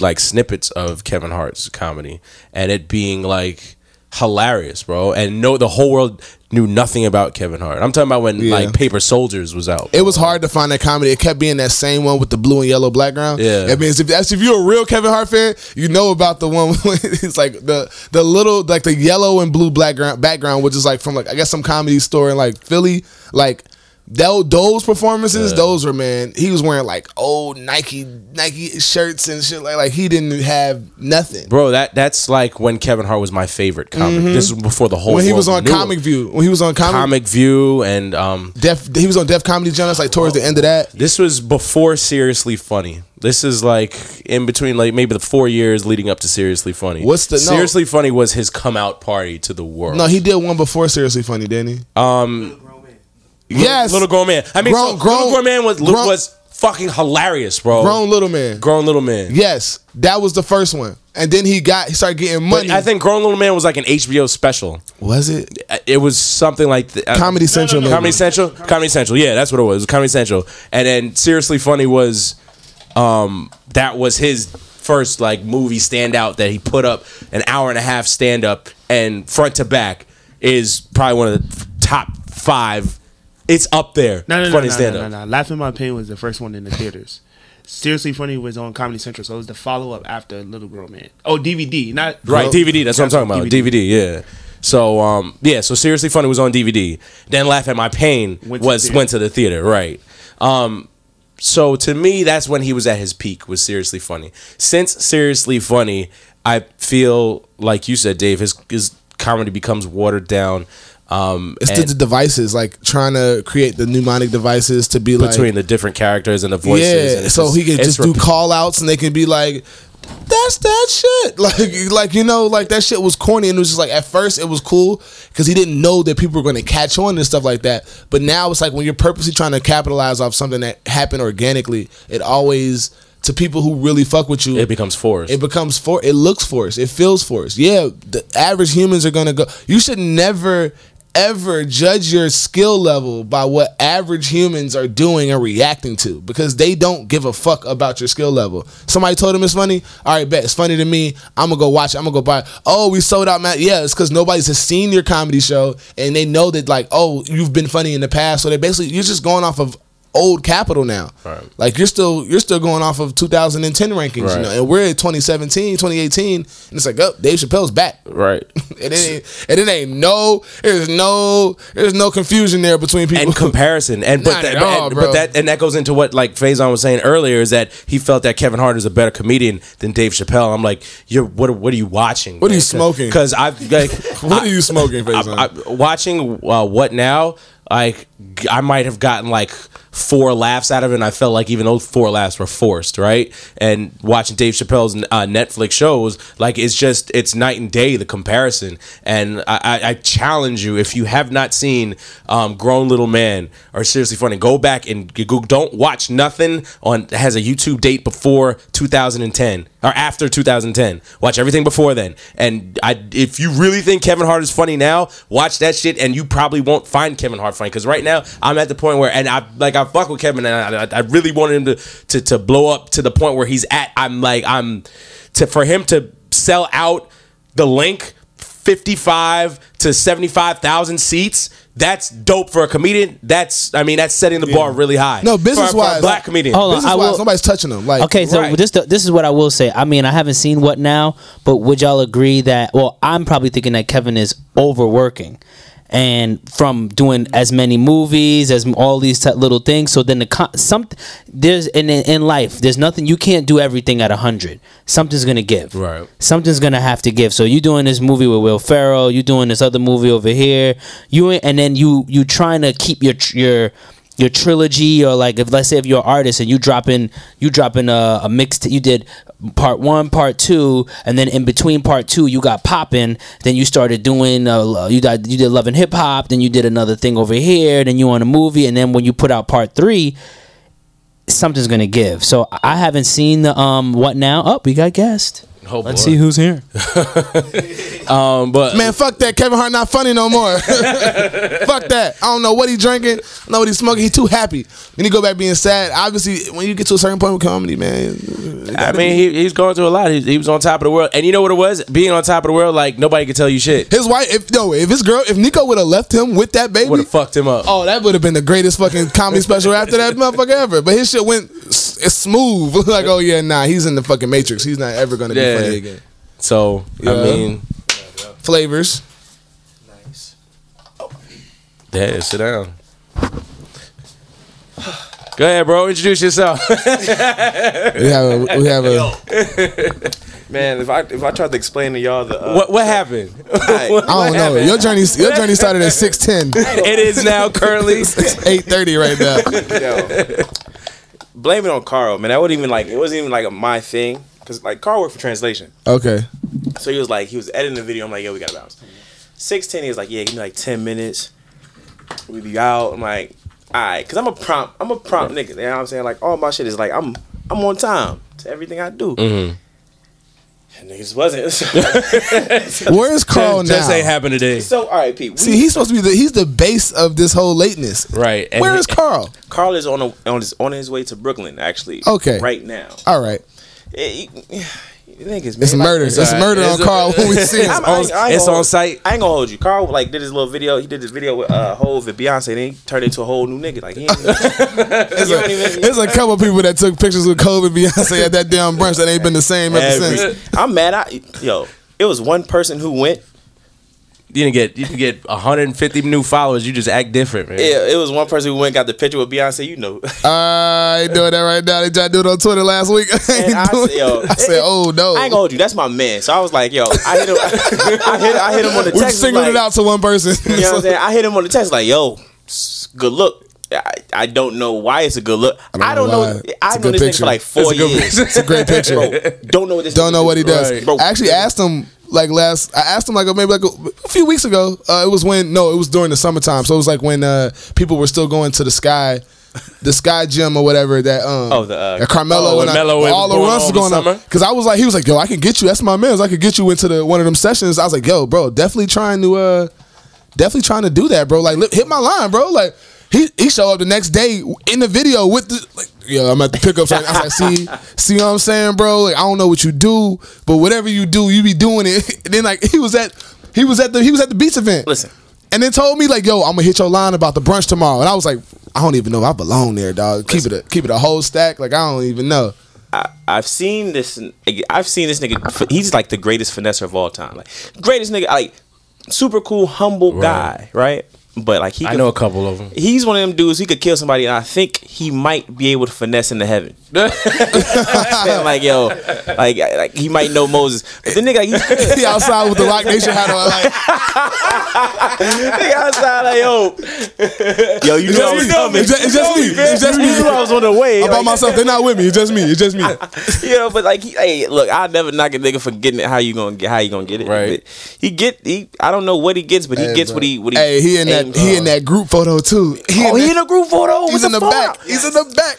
like snippets of Kevin Hart's comedy, and it being like hilarious, bro. And no, the whole world knew nothing about Kevin Hart. I'm talking about when Yeah. like Paper Soldiers was out. It was hard to find that comedy. It kept being that same one with the blue and yellow background. Yeah. That means if that's if you're a real Kevin Hart fan, you know about the one it's like the the little like the yellow and blue background background, which is like from like I guess some comedy store in like Philly. Like tho- those performances, those were man. He was wearing like old Nike Nike shirts and shit. Like like he didn't have nothing. Bro, that that's like when Kevin Hart was my favorite comic. This was before the whole Mm-hmm. when he was on knew him. Comic View, when he was on Comic, Comic View and um Def, he was on Def Comedy Jonas like towards the end of that. this was before Seriously Funny. This is like in between like maybe the 4 years leading up to Seriously Funny. What's the- no. Seriously Funny was his come out party to the world. No, he did one before Seriously Funny, didn't he? um yes, Little Grown Man. I mean Grown- so grown- Little Grown Man was grown- was fucking hilarious, bro. grown little man. Grown Little Man. Yes, that was the first one, and then he got he started getting But money. I think Grown Little Man was like an HBO special. was it It was something like the, uh, Comedy Central? maybe. Comedy Central, Comedy Central. Yeah, that's what it was. It was Comedy Central. And then Seriously Funny was, um, that was his first like movie standout that he put up an hour and a half stand up and front to back is probably one of the top five. It's up there. No, no, no, funny no, no, up. no, no. Laugh at My Pain was the first one in the theaters. Seriously Funny was on Comedy Central, so it was the follow up after Little Girl Man. Oh, DVD, not Right, DVD. That's what I'm talking about. DVD. DVD. yeah. So um, yeah. So seriously, funny was on DVD. Then laugh at my pain Went to was theater. went to the theater. Right. Um, so to me, that's when he was at his peak. Was seriously funny. Since seriously funny, I feel like you said, Dave, his his comedy becomes watered down. Um, It's the, the devices, like trying to create the mnemonic devices to be like between the different characters and the voices. yeah, and so just- he can it's just do call outs and they can be like, that's that shit. Like, like you know, like that shit was corny and it was just like at first it was cool because he didn't know that people were going to catch on and stuff like that. But now it's like when you're purposely trying to capitalize off something that happened organically, it always to people who really fuck with you, It becomes forced. it becomes for it looks forced. It feels forced. Yeah, the average humans are gonna go. You should never ever judge your skill level by what average humans are doing and reacting to because they don't give a fuck about your skill level. Somebody told them it's funny. All right, bet it's funny to me. I'm gonna go watch. it. I'm gonna go buy. it. Oh, we sold out, man. Yeah, it's because nobody's has seen your comedy show and they know that like, oh, you've been funny in the past. So they basically you're just going off of old capital now. Right. Like you're still you're still going off of 2010 rankings, Right. you know, and we're at 2017, 2018, and it's like, oh, Dave Chappelle's back. Right. And it ain't, and it ain't no, there's no, there's no confusion there between people. and comparison and but Not that, at all, and- bro. but that and that goes into what like Faizon was saying earlier is that he felt that Kevin Hart is a better comedian than Dave Chappelle. I'm like, you're what? What are you watching? What are you smoking? Because I've like, what are you smoking, I, I, watching uh, what now? Like I might have gotten like four laughs out of it, and I felt like even those four laughs were forced, right? And watching Dave Chappelle's uh, Netflix shows, like it's just it's night and day the comparison. And I, I, I challenge you if you have not seen um, Grown Little Man or Seriously Funny, go back and don't watch nothing on has a YouTube date before 2010 or after 2010. Watch everything before then. And I, if you really think Kevin Hart is funny now, watch that shit, and you probably won't find Kevin Hart funny. Because right now, I'm at the point where, and I like I fuck with Kevin, and I, I, I really wanted him to, to to blow up to the point where he's at. I'm like I'm to for him to sell out the Linc 55 to 75,000 seats. That's dope for a comedian. That's I mean that's setting the bar really high. no, business for a wise, black comedian. Hold on, business wise, nobody's touching them. Like, Okay, so Right. this this is what I will say. I mean, I haven't seen what now, but would y'all agree that? Well, I'm probably thinking that Kevin is overworking, and from doing as many movies as all these t- little things. So then the con- some there's in in life there's nothing you can't do everything at hundred. Something's gonna give. Right. Something's gonna have to give. So you doing this movie with Will Ferrell, you doing this other movie over here, you and then you you trying to keep your your your trilogy or like if let's say if you're an artist and you drop in you drop in a, a mixed you did part one part two and then in between part two you got popping then you started doing uh, you did you did love and hip hop then you did another thing over here then you on a movie and then when you put out part three something's gonna give. So i haven't seen the um what now. Oh we got guest Oh, let's boy. see who's here Um, but man, fuck that. Kevin Hart not funny no more. fuck that. I don't know what he drinking. I don't know what he's smoking. He too happy. Then he go back being sad. Obviously, when you get to a certain point with comedy, man. I mean, be- he, he's going through a lot. He, he was on top of the world, and you know what it was? Being on top of the world, like nobody could tell you shit. his wife. If no, if his girl, if Nico would have left him with that baby, Would have fucked him up. Oh, that would have been the greatest fucking comedy special after that motherfucker ever. But his shit went s- it's smooth. like, oh yeah, nah, he's in the fucking Matrix. He's not ever gonna Yeah. be funny again. So Yeah. I mean, Flavors. Nice. Yeah, sit down. Go ahead, bro. Introduce yourself. We have a we have a Man, if I if I tried to explain to y'all the uh, what what happened? I don't know. Your journey your journey started at six ten. it is now currently. Eight thirty right now. yo, blame it on Carl, man. That wasn't even like it wasn't even like my thing because like Carl worked for translation, Okay. so he was like he was editing the video. I'm like, yo, we gotta bounce. Six ten, he was like, yeah, give me like ten minutes. We be out. I'm like, all right, because I'm a prompt. I'm a prompt nigga. You know what I'm saying? Like all my shit is like I'm I'm on time to everything I do. Mhm. And niggas wasn't. Where's Carl Just now? ain't happened today. so all right, Pete. we- See, he's supposed to be the he's the base of this whole lateness. Right. and Where he- is Carl? Carl is on a, on his on his way to Brooklyn actually. Okay. Right now. All right. You- you niggas, man, It's like- murder. It's, all right. murder It's on a- Carl when we see It's. I'm- I I It's gonna- on site. I ain't gonna hold you. Carl like did his little video. He did this video with uh Hov and Beyonce. Then he turned into a whole new nigga. Like he ain't, There's you a, even- there's a couple people that took pictures with Kobe and Beyonce at that damn brunch that ain't been the same ever Every- since. I'm mad. I yo, it was one person who went. You didn't get you didn't get 150 new followers. You just act different, man. Yeah, it was one person who went and got the picture with Beyonce. You know, ah, I ain't doing that right now. They tried to do it on Twitter last week. I, And I doing- said, yo, I said, oh no. I ain't gonna hold you. That's my man. So I was like, yo, I hit him. I hit, I hit him on the we text. singled like, it out to one person. You know what I'm saying? I hit him on the text like, yo, good look. I, I don't know why it's a good look. I don't, know know. why. It's I've a known good this nigga for like four It's a good years. It's a great picture. Bro, don't know what this. Don't know what he does. Right. Bro, I actually asked him like last. I asked him like maybe like a, a few weeks ago. Uh, it was when no, it was during the summertime. So it was like when uh, people were still going to the sky, the sky gym or whatever that. Um, Oh, the, uh, that Carmelo oh, and I- all the going runs on going on. Because I was like, he was like, yo, I can get you. That's my man. I could get you into the one of them sessions. I was like, yo, bro, definitely trying to uh, definitely trying to do that, bro. Like, li- hit my line, bro. Like, he he showed up the next day in the video with the like, yo, I'm at the pickup. So I was like, see, see what I'm saying, bro? Like, I don't know what you do, but whatever you do, you be doing it. And then like he was at he was at the he was at the beats event. Listen. And then told me like, yo, I'm gonna hit your line about the brunch tomorrow. And I was like, I don't even know if I belong there, dog. Keep it a keep it a whole stack. Like I don't even know. I, I've seen this. I've seen this nigga. He's like the greatest finesser of all time. Like greatest nigga. Like super cool, humble guy. Right. But like he, I could- know a couple of them. He's one of them dudes. He could kill somebody, and I think he might be able to finesse into heaven. like yo, like like he might know Moses. But the nigga, like, he's He outside with the Roc Nation hat on. Like, nigga outside like yo, yo, you know I was coming. It's just, it's just me. It's just me. You knew I was on the way. I'm by Like, myself. They're not with me. It's just me. It's just me. you know, but like, he, hey, look, I never knock a nigga for getting it. How you gonna get? How you gonna get it? Right. But he get. He. I don't know what he gets, but he Hey, gets bro. what he. What he. Hey, he in that aims he in that group photo too. He Oh, in he that- in a group photo. He's with in the fuck? back. He's in the back.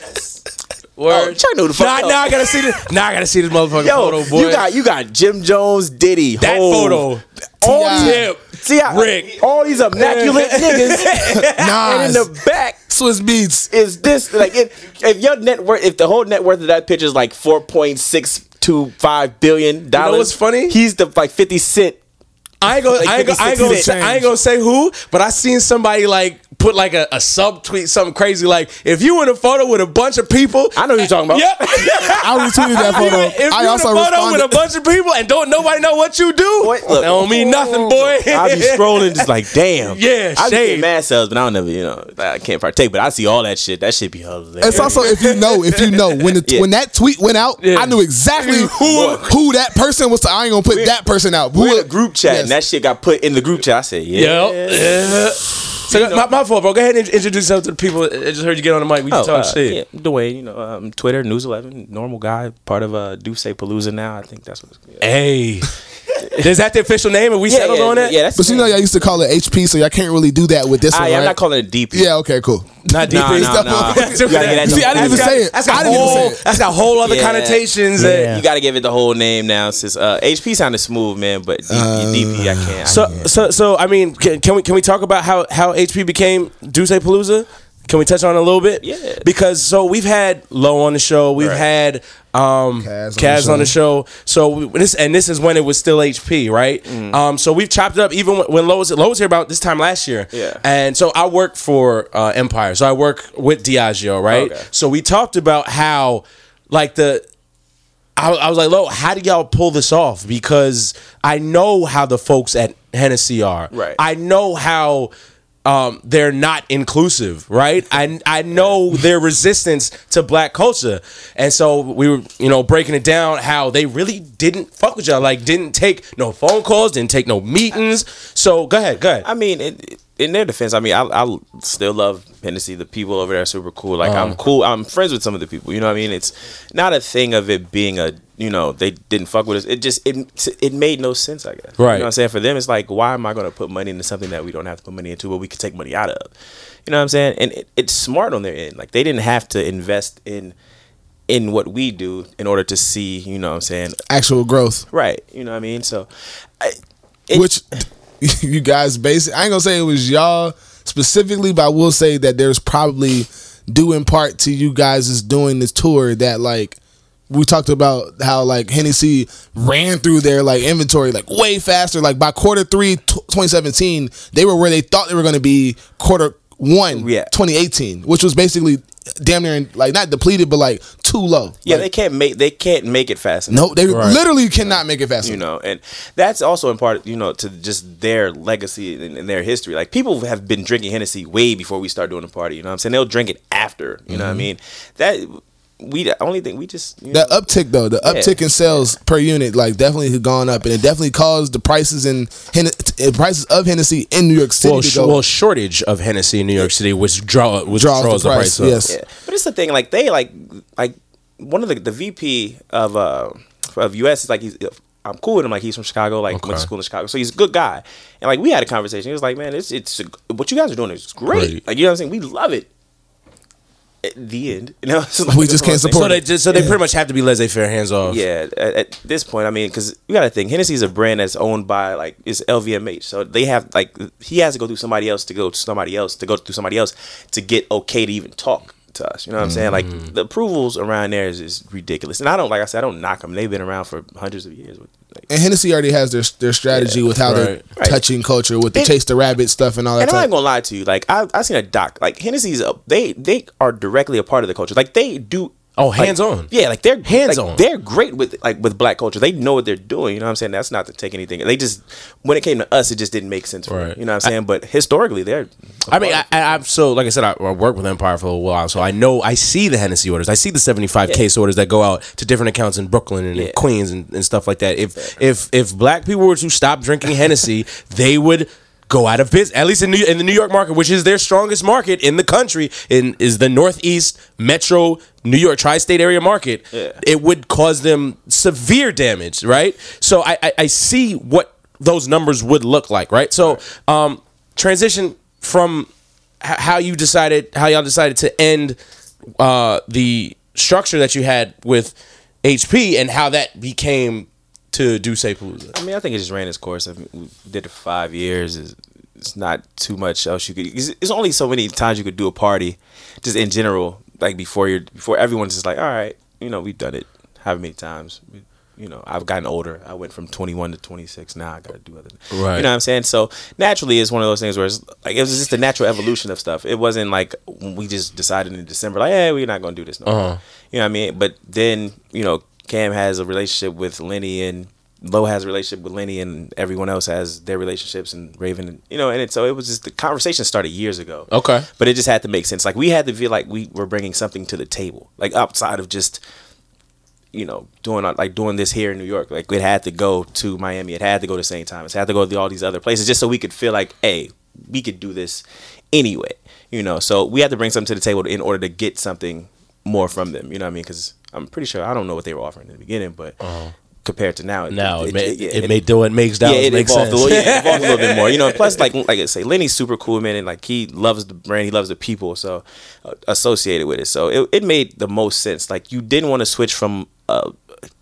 Oh, Chuck know the fuck. Now, up. now I gotta see this. Now I gotta see this motherfucking Yo, photo, boy. you got you got Jim Jones, Diddy, that Hov, photo. all T.I. Tip. See how Rick. all these immaculate niggas, and in the back Swizz Beatz. is this like if, if your net worth, if the whole net worth of that picture is like four point six two five billion dollars, what's funny? He's the like fifty cent. I ain't gonna, I ain't gonna, I ain't 56 gonna, say, I ain't gonna say who, but I seen somebody like put like a, a subtweet, something crazy like, if you in a photo with a bunch of people, I know who you're talking about. Yep. I retweeted that If you- photo. If I you also in a photo with a bunch of people and don't nobody know what you do, Boy, that don't mean nothing, boy. I be scrolling just like damn. Yeah, I be shade. getting mad selves, but I don't never, you know, I can't partake. But I see all that shit. That shit be hilarious. It's also if you know, if you know when the Yeah. when that tweet went out, Yeah. I knew exactly who who that person was. I ain't gonna put that person out. We're Who- in a group chat, Yes. and that shit got put in the group chat. I said, yeah. Yep. Yeah. So my, my fault, bro. Go ahead and introduce yourself to the people. I just heard you get on the mic. We Oh, can talk uh, shit. yeah, Dwayne, you know, um, Twitter, News 11, normal guy, part of uh, D'USSÉ Palooza now. I think that's what it's yeah. Hey, is that the official name? And we settled yeah, on that? Yeah, that's But you know, y'all used to call it HP, so y'all can't really do that with this one. I, one. am right? not calling it DP. Yeah. Okay. Cool. Not DP. Nah, nah, nah. You gotta get that See, I didn't even That's say got- it. That's got I didn't even whole. say it. That's got whole other Yeah. connotations. Yeah. that- You got to give it the whole name now. Since uh, HP sounded smooth, man, but DP, DP I can't. I So, can't. so, so, I mean, can, can we can we talk about how how HP became D'USSÉ Palooza? Can we touch on it a little bit? Yeah. Because so we've had Low on the show, we've Right. had um, Kaz on Kaz, the on the show. So we, this and this is when it was still HP, right? Mm. Um, so we've chopped it up even when, when Low was Low was here about this time last year. Yeah. And so I work for uh, Empire, so I work with Diageo, right? Okay. So we talked about how like the I, I was like, Lo, how do y'all pull this off? Because I know how the folks at Hennessy are. Right. I know how um, they're not inclusive, right? I I know their resistance to black culture, and so we were, you know, breaking it down how they really didn't fuck with y'all, like didn't take no phone calls, didn't take no meetings. So go ahead, go ahead. I mean, it, in their defense, I mean, I, I still love Hennessy. The people over there are super cool. Like, Uh-huh. I'm cool. I'm friends with some of the people. You know what I mean? It's not a thing of it being a, you know, they didn't fuck with us. It just, it, it made no sense, I guess. Right. You know what I'm saying? For them, it's like, why am I going to put money into something that we don't have to put money into, but we could take money out of? You know what I'm saying? And it, it's smart on their end. Like, they didn't have to invest in in what we do in order to see, you know what I'm saying? Actual growth, Right. You know what I mean? So, I, it- which you guys base. I ain't gonna say it was y'all specifically, but I will say that there's probably due in part to you guys is doing this tour that like we talked about how like Hennessy ran through their like inventory like way faster. Like by quarter three, t- 2017, they were where they thought they were going to be quarter one, Yeah. 2018, which was basically damn near like not depleted, but like too low. yeah, Like, they can't make they can't make it fast enough. no, they literally cannot make it fast. you enough. know and that's also in part you know to just their legacy and, and their history like people have been drinking hennessy way before we start doing the party you know what i'm saying they'll drink it after you know what i mm-hmm. mean that we the only thing we just you That know, uptick though, the Yeah. uptick in sales per unit, like definitely had gone up, and it definitely caused the prices in Hen- prices of Hennessy in New York City well, to sh- well, shortage of Hennessy in New York City, which draw which Draws draws, the the, price, price, up. yes. yeah. but it's the thing like they like like one of the the vp of uh of us is like he's I'm cool with him. Like he's from Chicago. Like went to school in Chicago, so he's a good guy. And like we had a conversation. He was like, "Man, it's it's what you guys are doing is great. Great. Like you know what I'm saying. We love it." At the end, you know, it's like We just can't one thing. support So they just, so they pretty much have to be laissez faire, hands off. Yeah, at, at this point, I mean, because you got to think Hennessy's a brand that's owned by like it's LVMH, so they have like he has to go through somebody else to go to somebody else to go through somebody else to get okay to even talk to us. You know what I'm saying? Like Mm-hmm. the approvals around there is, is ridiculous, and I don't like I said I don't knock them. They've been around for hundreds of years. Like, And Hennessy already has their their strategy with how they're Right. Right. touching culture with the And- chase the rabbit stuff and all that. and I'm not gonna lie to you. Like I I seen a doc. Like Hennessy's a, they they are directly a part of the culture. Like they do. Oh, like- hands-on. Yeah, like they're Hands like, on. They're great with like with black culture. They know what they're doing. You know what I'm saying? That's not to take anything. They just when it came to us, it just didn't make sense. For Right. them, You know what I'm saying? but historically, they're. I mean, I, I, I'm so like I said, I, I worked with Empire for a while, so I know I see the Hennessy orders. I see the 75 case orders that go out to different accounts in Brooklyn and in Queens and, and stuff like that. If if if black people were to stop drinking Hennessy, they would go out of business. At least in, New, in the New York market, which is their strongest market in the country, in is the Northeast Metro New York tri-state area market. Yeah. It would cause them severe damage, right? So I, I, I see what those numbers would look like, right? So um, transition from h- how you decided how y'all decided to end uh, the structure that you had with HP and how that became to D'USSÉ Palooza. I mean, I think it just ran its course. I mean, we did it for five years. It's, it's not too much else you could. It's, only so many times you could do a party, just in general. Like before you're before everyone's just like, all right, you know, we've done it how many times. We, you know, I've gotten older. I went from 21 to 26. Now I got to do other. things. Right. You know what I'm saying? So naturally, it's one of those things where it's like it was just a natural evolution of stuff. It wasn't like we just decided in December, like, hey, we're not gonna do this no more. Uh-huh. You know what I mean? But then, you know, Cam has a relationship with Lenny and Lowe has a relationship with Lenny and everyone else has their relationships and Raven and you know, and it, so it was just the conversation started years ago. Okay. But it just had to make sense. Like we had to feel like we were bringing something to the table. Like outside of just you know, doing like doing this here in New York. Like it had to go to Miami. It had to go to St. Thomas. It had to go to all these other places just so we could feel like, hey, we could do this anyway. You know, so we had to bring something to the table in order to get something more from them. You know what I mean? Because I'm pretty sure I don't know what they were offering in the beginning, but uh-huh. Compared to now. Now it, made, yeah, it, made do it makes dollars yeah, it make sense. a little, yeah, it evolved a little bit more. You know, plus like like I say, Lenny's super cool man, and like he loves the brand, he loves the people, so uh, associated with it. So it, it made the most sense. Like you didn't want to switch from a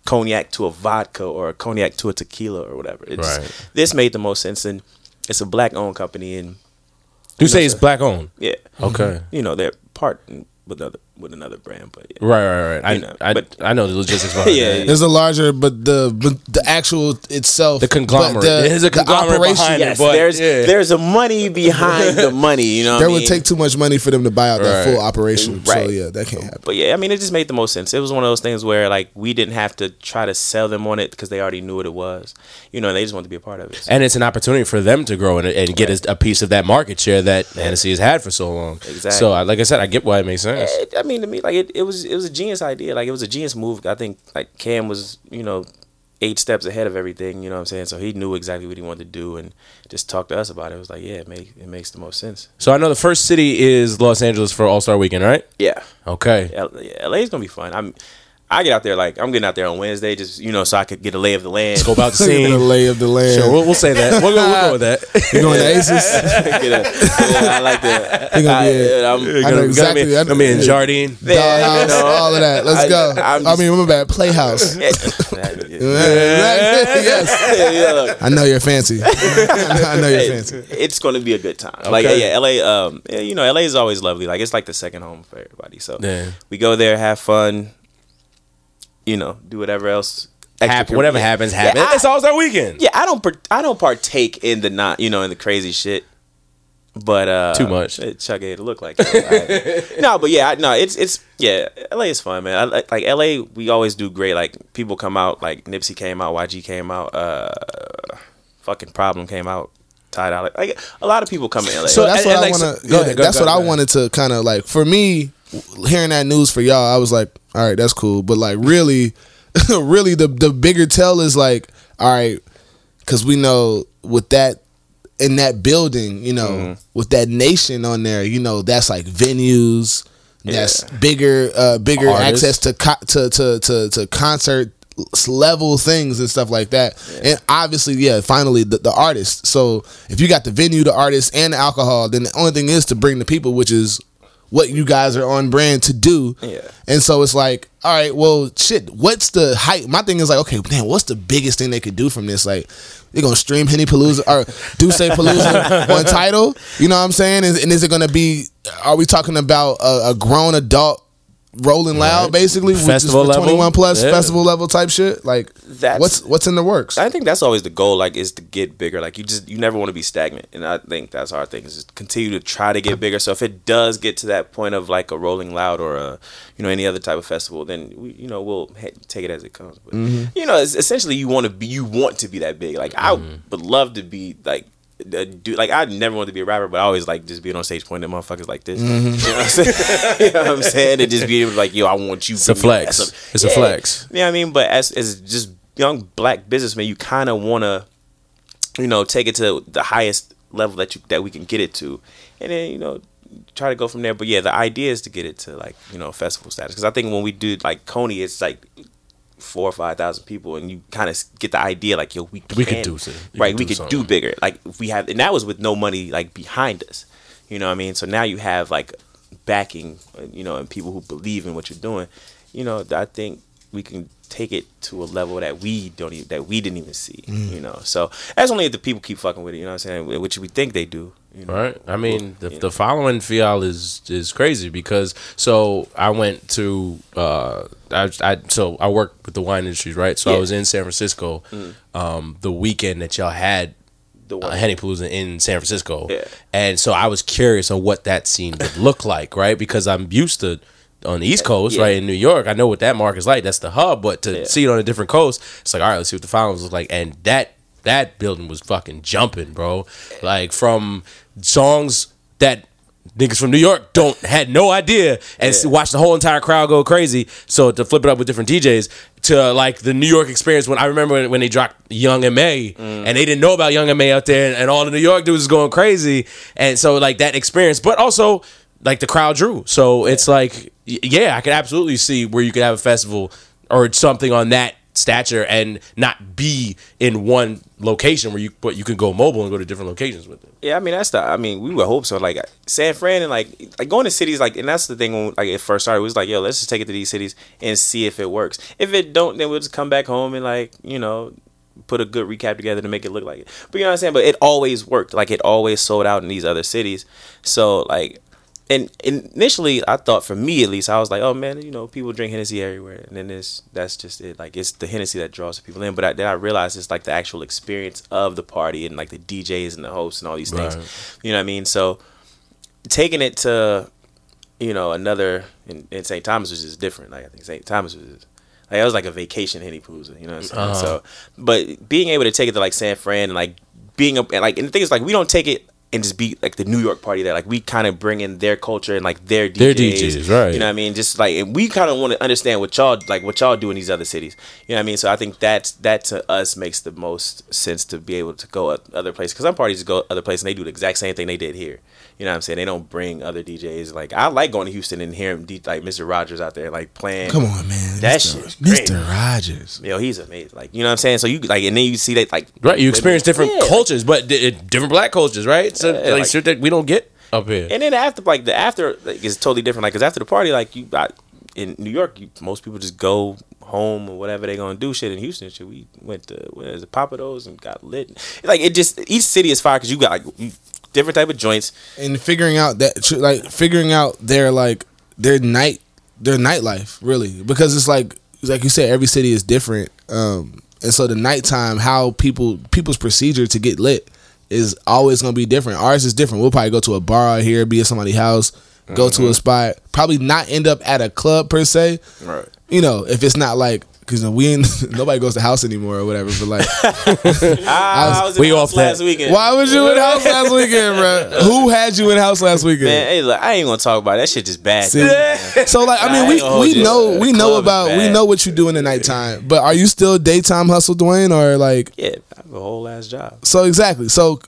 cognac to a vodka or a cognac to a tequila or whatever. It's, Right. This made the most sense, and it's a black owned company, and you say it's black owned. yeah, Okay. you know they're part with other with another brand, but yeah. Right, right, right. I, You know, I, but- I know the logistics behind Yeah, yeah. There's a larger, but the but the actual itself, The conglomerate. the- There's a the conglomerate behind it, but- there's yeah. there's a money behind the money. You know, what There I would mean? take too much money for them to buy out that full operation. So yeah, that can't happen. But yeah, I mean, it just made the most sense. It was one of those things where like we didn't have to try to sell them on it because they already knew what it was. You know, and they just wanted to be a part of it. And it's an opportunity for them to grow and, and get a, a piece of that market share that Hennessy has had for so long. Exactly. So, like I said, I get why it makes sense. It- I mean, to me, like it, it was it was a genius idea. Like it was a genius move. I think like Cam was, you know, eight steps ahead of everything. You know what I'm saying? So he knew exactly what he wanted to do and just talked to us about it. It was like, yeah, it make it makes the most sense. So, I know the first city is Los Angeles for All Star Weekend, right? Yeah. Okay. L- yeah, LA is gonna be fun. I'm. I get out there like I'm getting out there on Wednesday, just you know, so I could get a lay of the land. Let's go about the Look at the scene. lay of the land. Sure, we'll, we'll say that. We'll go, we'll go with that. You going to Aces? Get a- yeah, I like that. Gonna be I, a- I'm, I know exactly. I know- I mean, Jardine. Yeah, you Dollhouse, know, all of that. Let's I- go. I'm I just- mean, remember that Playhouse. yeah, yes. yeah, look, I know you're fancy. I know you're hey, fancy. it's going to be a good time. Like, Okay. yeah, LA, um, yeah, you know, LA is always lovely. Like, it's like the second home for everybody. So Yeah. we go there, have fun, you know, do whatever else. Hap- extracurricular- whatever happens, happens. Yeah, I- it's All Star Weekend. yeah, I don't, I don't partake in the not, you know, in the crazy shit. But uh Too much. It, Chuck it look like it. No, but yeah, no, it's it's yeah. LA is fun, man. I, like like LA, we always do great. Like people come out, like Nipsey came out, YG came out, uh, fucking Problem came out, Ty Dolla. Like a lot of people come in LA. So that's and- what and I like, want to. go ahead, that's go what I ahead. wanted to kind of like. For me, hearing that news for y'all, I was like, all right, that's cool. But like, really, really, the the bigger tell is like, all right, because we know with that in that building, you know, Mm-hmm. with that nation on there, you know, that's like venues. That's Yeah. bigger, uh, bigger Artists. access to, co- to to to to concert level things and stuff like that. And obviously, yeah, finally the, the artist. So if you got the venue, the artist, and the alcohol, then the only thing is to bring the people, which is what you guys are on brand to do. Yeah. And so it's like, all right, well, shit, what's the hype? My thing is like, okay, man, what's the biggest thing they could do from this? Like, they're gonna stream Henny Palooza or D'USSÉ Palooza on Tidal. You know what I'm saying? Is, and is it gonna be? Are we talking about a, a grown adult rolling loud, Right. basically, which is Festival for level? 21 plus Yeah. festival level type shit? Like, That's- what's what's in the works? I think that's always the goal, like, is to get bigger. Like, you just you never want to be stagnant, and I think that's our thing is just continue to try to get bigger. So if it does get to that point of like a Rolling Loud or a you know any other type of festival, then we you know we'll ha- take it as it comes. But mm-hmm. you know, it's, essentially, you want to be you want to be that big. Like, I mm-hmm. would love to be like. A dude, like I never wanted to be a rapper, but I always like just being on stage pointing at motherfuckers like this. Mm-hmm. You, know what I'm saying? you know what I'm saying? And just being like, yo, I want you. It's a flex. ass up. It's a flex. Yeah, I mean, but as as just young black businessmen, you kind of want to, you know, take it to the highest level that you that we can get it to, and then you know try to go from there. But yeah, the idea is to get it to like you know festival status because I think when we do like Coney, it's like four or five thousand people, and you kind of get the idea like yo, we can, We could do you right, we could do bigger. Like if we have, and that was with no money like behind us. You know what I mean? So now you have like backing, you know, and people who believe in what you're doing. You know, I think we can take it to a level that we don't even that we didn't even see. Mm. You know, so that's only if the people keep fucking with it. You know what I'm saying? Which we think they do. You know? Right. I mean, the, Yeah. the following fial is is crazy because so I went to uh I, I so I work with the wine industries, right? So I was in San Francisco um the weekend that y'all had The uh. Henny Palooza in San Francisco. Yeah. And so I was curious on what that scene would look like, right? Because I'm used to on the East Coast, Yeah. right in New York, I know what that market's like. That's the hub, but to Yeah. see it on a different coast, it's like, all right, let's see what the finals look like. And that that building was fucking jumping, bro. Like from songs that niggas from New York don't had no idea and Yeah. watch the whole entire crowd go crazy. So to flip it up with different DJs to like the New York experience when I remember when, when they dropped Young M.A Mm. and they didn't know about Young M.A out there and, and all the New York dudes was going crazy and so like that experience but also like the crowd drew. So it's like yeah, I could absolutely see where you could have a festival or something on that stature and not be in one location where you but you can go mobile and go to different locations with it. Yeah, I mean that's the. I mean, we would hope so. Like San Fran and like like going to cities like, and that's the thing when like it first started. It was like, yo, let's just take it to these cities and see if it works. If it don't, then we'll just come back home and like you know put a good recap together to make it look like it. But you know what I'm saying. But it always worked. Like it always sold out in these other cities. So like. And initially, I thought for me at least, I was like, "Oh man, you know, people drink Hennessy everywhere," and then this, that's just it. Like it's the Hennessy that draws the people in. But I, then I realized it's like the actual experience of the party and like the DJs and the hosts and all these things. Right. You know what I mean? So taking it to, you know, another in, in St. Thomas was just different. Like I think St. Thomas was like it was like a vacation Henny Palooza, you know what I'm saying? Uh-huh. So but being able to take it to like San Fran and like being a, and like and the thing is like we don't take it and just be like the New York party there. Like we kind of bring in their culture and like their DJs. Their DJs, right. You know what I mean? Just like and we kind of want to understand what y'all like what y'all do in these other cities. You know what I mean? So I think that's that to us makes the most sense to be able to go other places because some parties go other places and they do the exact same thing they did here. You know what I'm saying? They don't bring other DJs. Like I like going to Houston and hearing D- like Mr. Rogers out there like playing. Come on, man. That Mr. shit's great. Mr. Rogers. Yo, he's amazing. Like you know what I'm saying? So you like and then you see that like Right, you experience different Yeah. cultures, but di- different black cultures, right? So Yeah, like, like- shit that we don't get up here. And then after, like the after, like, is totally different. Like, cause after the party, like you got in New York, you, most people just go home or whatever they're gonna do. Shit in Houston, shit. We went to what is it, Pappadeaux and got lit. Like it just each city is fire because you got like you, different type of joints. and figuring out that like figuring out their like their night their nightlife really. Because it's like like you said every city is different um and so the nighttime how people people's procedure to get lit is always gonna be different. Ours is different. We'll probably go to a bar out here be at somebody's house go to a spot probably not end up at a club per se Right. you know if it's not like because we ain't nobody goes to house anymore or whatever but like Ah, I was in we the off last that. weekend. why was you in house last weekend bro who had you in house last weekend Man, hey, look, I ain't gonna talk about it. that. Shit just bad. See? So like I mean I we ain't gonna hold we know we know about we know what you do in the nighttime, but are you still daytime hustle, Dwayne, or like Yeah, I have a whole ass job. so exactly? So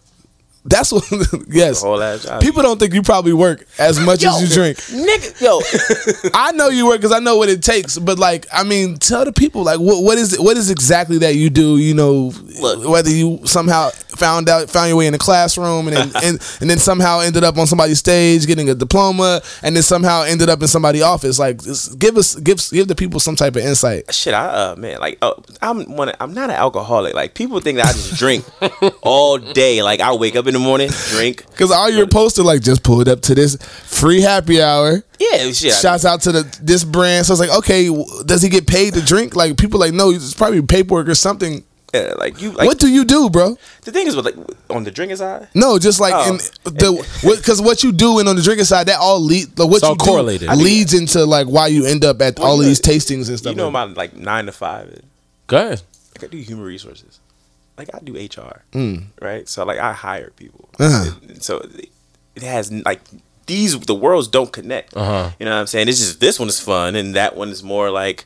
that's what yes. A whole ass. People don't think you probably work as much as you drink. nigga, yo, I know you work because I know what it takes, but like I mean, tell the people like what what is it, what is exactly that you do? You know, Look. whether you somehow found out found your way in the classroom, and then and, and then somehow ended up on somebody's stage getting a diploma, and then somehow ended up in somebody's office. Like, give us give give the people some type of insight. Shit, I uh man, like uh, I'm one. I'm not an alcoholic. Like people think that I just drink all day. Like I wake up in the morning, drink. Because all your posts are like just pulled up to this free happy hour. Yeah, shit. I Shouts out to the this brand. So it's like, okay, does he get paid to drink? Like people like, no, it's probably paperwork or something. Yeah, like you. Like, what do you do, bro? The thing is, with like on the drinking side, No, just like Oh. in the because what, you do and on the drinking side, that all lead like what all you do correlated. leads into like why you end up at Well, all of these know- tastings and stuff. you know, like my like nine to five. is- Go ahead. Like I do human resources. Like I do HR, Mm. right? So like I hire people. Uh-huh. And so it- it has like these the worlds don't connect. Uh-huh. You know what I'm saying? It's just this one is fun and that one is more like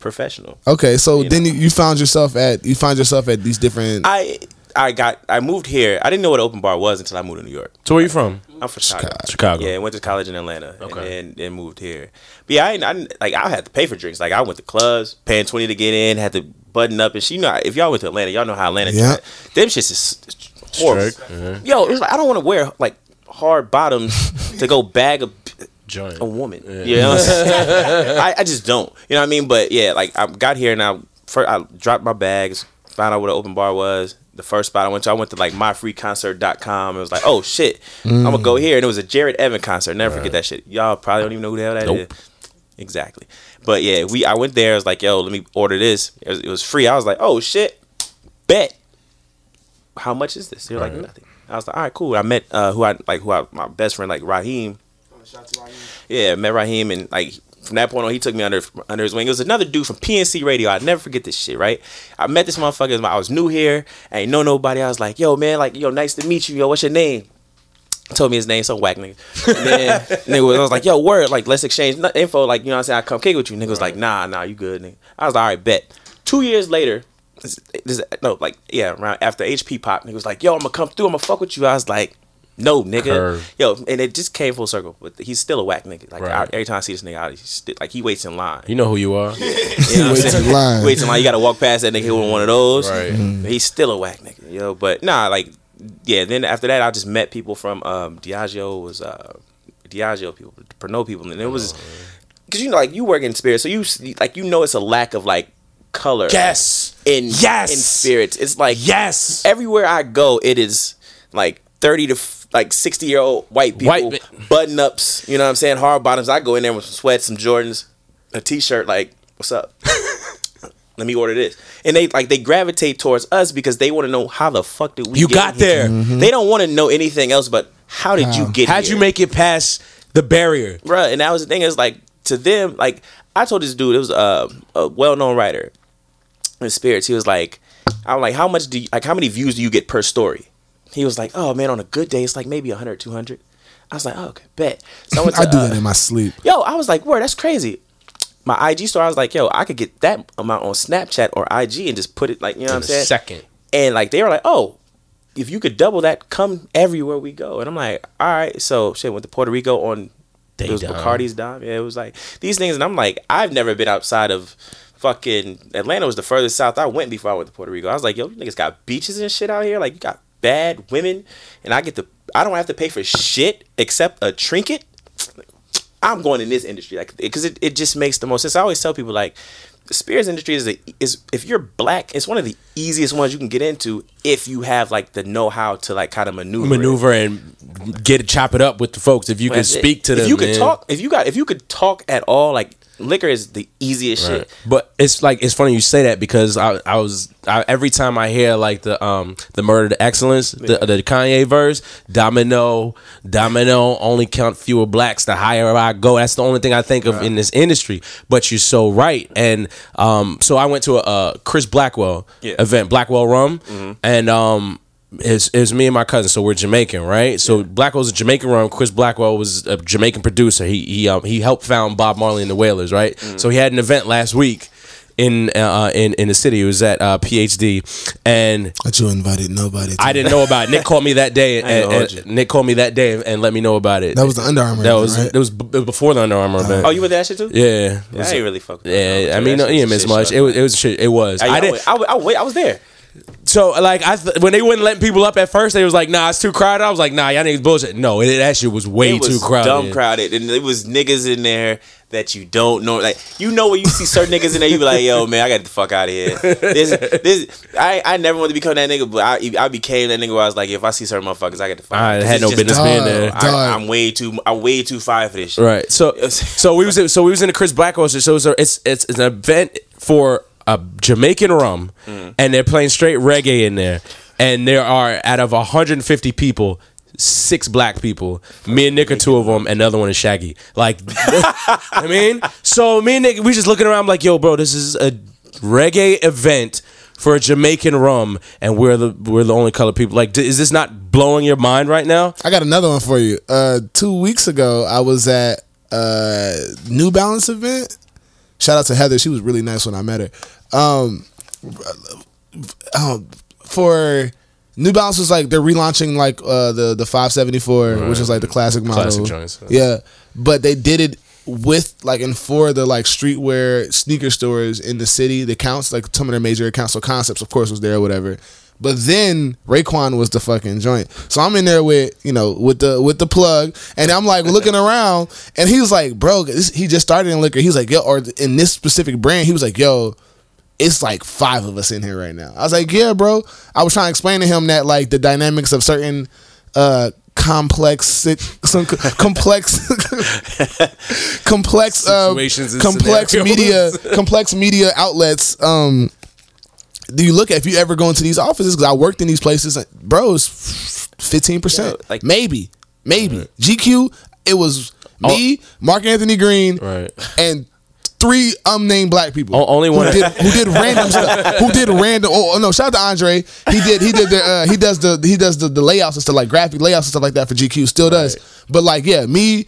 professional. Okay, so You then know. you, you found yourself at you find yourself at these different. I I got I moved here. I didn't know what open bar was until I moved to New York. So where you from? I'm from Chicago. Chicago. Yeah, went to college in Atlanta Okay. and then, then moved here. But yeah, I, didn't- I didn't, like I had to pay for drinks. Like I went to clubs, paying twenty to get in, had to button up, and she you know if y'all went to Atlanta, y'all know how Atlanta. Yeah. Them shits is is horrible. Strict, mm-hmm. Yo, it's like I don't want to wear like hard bottoms to go bag a Joint. a woman. You know, what I'm saying? I, I just don't. You know what I mean? But yeah, like I got here and I first I dropped my bags, found out what an open bar was. The first spot I went to, I went to like myfreeconcert.com. It was like, oh shit, I'm gonna go here, and it was a Jared Evan concert. Never forget that shit. Y'all probably don't even know who the hell that is. Nope. Exactly. But yeah, we I went there. I was like, yo, let me order this. It was, it was free. I was like, oh shit, bet. How much is this? They're like nothing. I was like, all right, cool. I met uh, who I like, who I my best friend like Raheem. Yeah, met Raheem, and like from that point on, he took me under under his wing. It was another dude from PNC Radio. I'd never forget this shit. Right? I met this motherfucker. I was new here. I ain't know nobody. I was like, yo, man, like, yo, nice to meet you. Yo, what's your name? Told me his name, some whack nigga. And then nigga was, I was like, yo, word, like, let's exchange info. Like, you know what I'm saying? I come kick with you. Nigga was like, nah, nah, you good, nigga. I was like, all right, bet. Two years later, this, this, no, like, yeah, around after HP pop, nigga was like, yo, I'm gonna come through. I'm gonna fuck with you. I was like, no, nigga. Curve. Yo, and it just came full circle. But he's still a whack nigga. Like Right. I- every time I see this nigga out, he's still, like he waits in line. You know who you are. You know what I'm Waits in line. Waits in line. You gotta walk past that nigga with one of those. Right. He's still a whack nigga, yo. But nah, like yeah. Then after that, I just met people from um, Diageo was uh, Diageo people, Pernod people, and it was because you know like you work in spirit, so you s- like you know it's a lack of like color. Yes. In Yes. in spirits, it's like Yes. everywhere I go, it is like thirty to f- like sixty year old white people, White button ups. You know what I'm saying? Hard bottoms. I go in there with some sweats, some Jordans, a t shirt. Like, what's up? Let me order this, and they like they gravitate towards us because they want to know how the fuck did we You get got here? there. They don't want to know anything else but how did you get How'd here? you make it past the barrier? Bruh, and that was the thing is like to them, like I told this dude, it was uh, a well known writer in spirits. He was like, I'm like, how much do you like how many views do you get per story? He was like, Oh man, on a good day it's like maybe 100, 200. I was like, oh, okay, bet. So I, went to, I do uh, that in my sleep. Yo, I was like, word, that's crazy. My IG story, I was like, yo, I could get that amount on Snapchat or IG and just put it like, you know what I'm a saying? second. And like they were like, oh, if you could double that, come everywhere we go. And I'm like, all right. So shit, went to Puerto Rico on They it was dime. Bacardi's dime. Yeah, it was like these things, and I'm like, I've never been outside of fucking Atlanta. Was the furthest south I went before I went to Puerto Rico. I was like, yo, you niggas got beaches and shit out here. Like you got bad women, and I get to, I don't have to pay for shit except a trinket. I'm going in this industry, like, because it, it just makes the most sense. I always tell people like, the spirits industry is a, is if you're black, it's one of the easiest ones you can get into if you have like the know how to like kind of maneuver. it. Maneuver and get it, chop it up with the folks. If you That's it. speak to them, If you could man. talk, if you got, if you could talk at all, like liquor is the easiest Right. shit. But it's like it's funny you say that because I, I was I, every time I hear like the um the murder to excellence the, the Kanye verse Domino Domino only count fewer blacks the higher I go. That's the only thing I think of in this industry. But you're so right. And um so I went to a, uh Chris Blackwell Yeah. event Blackwell Rum. And um it's, it's me and my cousin, so we're Jamaican, right? So Blackwell's a Jamaican rum. Chris Blackwell was a Jamaican producer. He he um, he helped found Bob Marley and the Wailers, right? So he had an event last week in uh, in in the city. It was at uh, PhD, and But you invited nobody. To I didn't know about it. Nick called me that day, and, ain't and- Nick called me that day and, and let me know about it. That was the Under Armour That was right? it was b- before the Under Armour event. Oh, you with that shit too? yeah, Yeah, was- I ain't really fuck. With yeah. I mean, That no, shit yeah, was as much. show. It was it was shit. It was. I, I I, didn't. I, went- I, I was there. So like I th- when they wouldn't let people up at first, they was like, "Nah, it's too crowded." I was like, "Nah, y'all niggas bullshit." No, it, that shit was way it was too crowded. dumb crowded, and it was niggas in there that you don't know. Like you know when you see certain niggas in there, you be like, "Yo, man, I got the fuck out of here." This, this, I, I never wanted to become that nigga, but I, I became that nigga where I was like, if I see certain motherfuckers, I got the fuck. I out. had This no is just business not- being there. I, I'm way too, I'm way too fine for this shit. Right. So so we was in, so we was in the Chris Black Oyster. So it's a, it's, it's it's an event for a Jamaican rum, Mm. and they're playing straight reggae in there. And there are out of 150 people, six black people. Me and Nick are two of them, and the other one is Shaggy. Like, I mean, so me and Nick, we just looking around like, yo, bro, this is a reggae event. For a Jamaican rum, and we're the we're the only colored people. Like, d- is this not blowing your mind right now? I got another one for you. Uh, two weeks ago, I was at uh New Balance event. Shout out to Heather. She was really nice when I met her. Um, um for New Balance was like they're relaunching like uh the the 574, which is like the classic model. Classic joints. Yeah, but they did it with like in four of the like streetwear sneaker stores in the city. The accounts like some of their major accounts. So Concepts, of course, was there or whatever. But then Raekwon was the fucking joint. So I'm in there with you know with the with the plug, and I'm like looking around, and he was like, "Bro, this, he just started in liquor." He's like, "Yo," or in this specific brand, he was like, "Yo." It's like five of us in here right now. I was like, yeah, bro. I was trying to explain to him that like the dynamics of certain uh complex some complex complex uh, complex scenarios. media complex media outlets um do you look at if you ever go into these offices? Because I worked in these places bro it's 15% Yeah, like- maybe maybe. GQ it was me Mark Anthony Green Right. and three unnamed black people O- only one- who did, who did random stuff who did random oh, oh, no shout out to Andre. He did he did the uh, he does the he does the, the layouts and stuff like graphic layouts and stuff like that for GQ still does. But like yeah me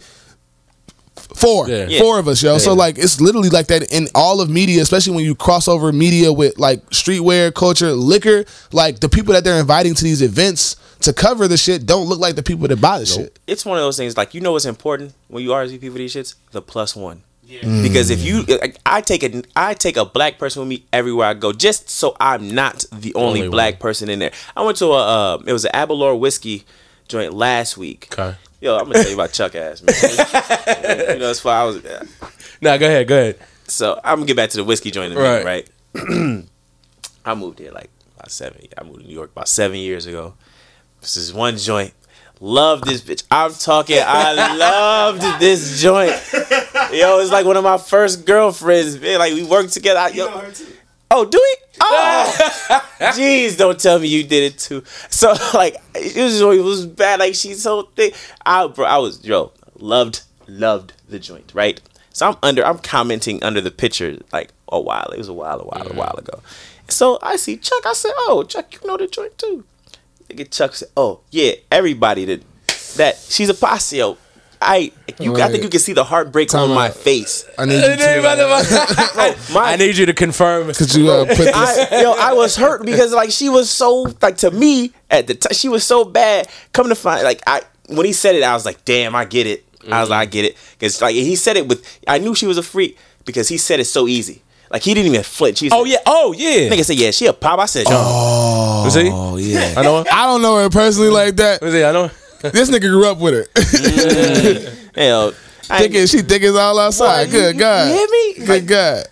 four Yeah. Yeah. four of us yo so like it's literally like that in all of media especially when you cross over media with like streetwear culture liquor like the people that they're inviting to these events to cover the shit don't look like the people that buy the shit it's one of those things like you know what's important when you RSVP for these shits the plus one yeah. because if you like, I take a I take a black person with me everywhere I go just so I'm not the only, Only black one. person in there I went to a uh, it was an Aberlour whiskey joint last week Okay. Yo I'm gonna tell you about Chuck ass man you know it's why I was Nah, go ahead, go ahead. so I'm gonna get back to the whiskey joint in a minute, Right. right? I moved here like about seven. I moved to New York about seven years ago. This is one joint. Love this bitch. I'm talking. I loved this joint. Yo, it's like one of my first girlfriends. Man. Like we worked together. I, yo, oh, do we? Oh, jeez! Don't tell me you did it too. So like it was it was bad. Like she's so thick. I bro, I was yo loved loved the joint. Right. So I'm under. I'm commenting under the picture like a while. It was a while, a while, a mm-hmm. while ago. So I see Chuck. I said, "Oh, Chuck, you know the joint too." Nigga Chuck said, "Oh yeah, everybody did that she's a pasio." I you I think you can see the heartbreak Time on my face. I need you to uh, My, I need you to confirm. could you uh, put this I, yo, I was hurt because like she was so like to me at the time she was so bad. Come to find like I when he said it, I was like, damn, I get it. I was like, I get it because like he said it with I knew she was a freak because he said it so easy. Like he didn't even flinch. He said, Oh yeah, oh yeah. Nigga said, yeah, she a pop. I said, yo, Was oh yeah I know. him. I don't know her personally like that Was? I know. him. This nigga grew up with it. hell, thinking she think it's all outside. Good God. You hear me? Good Like, God.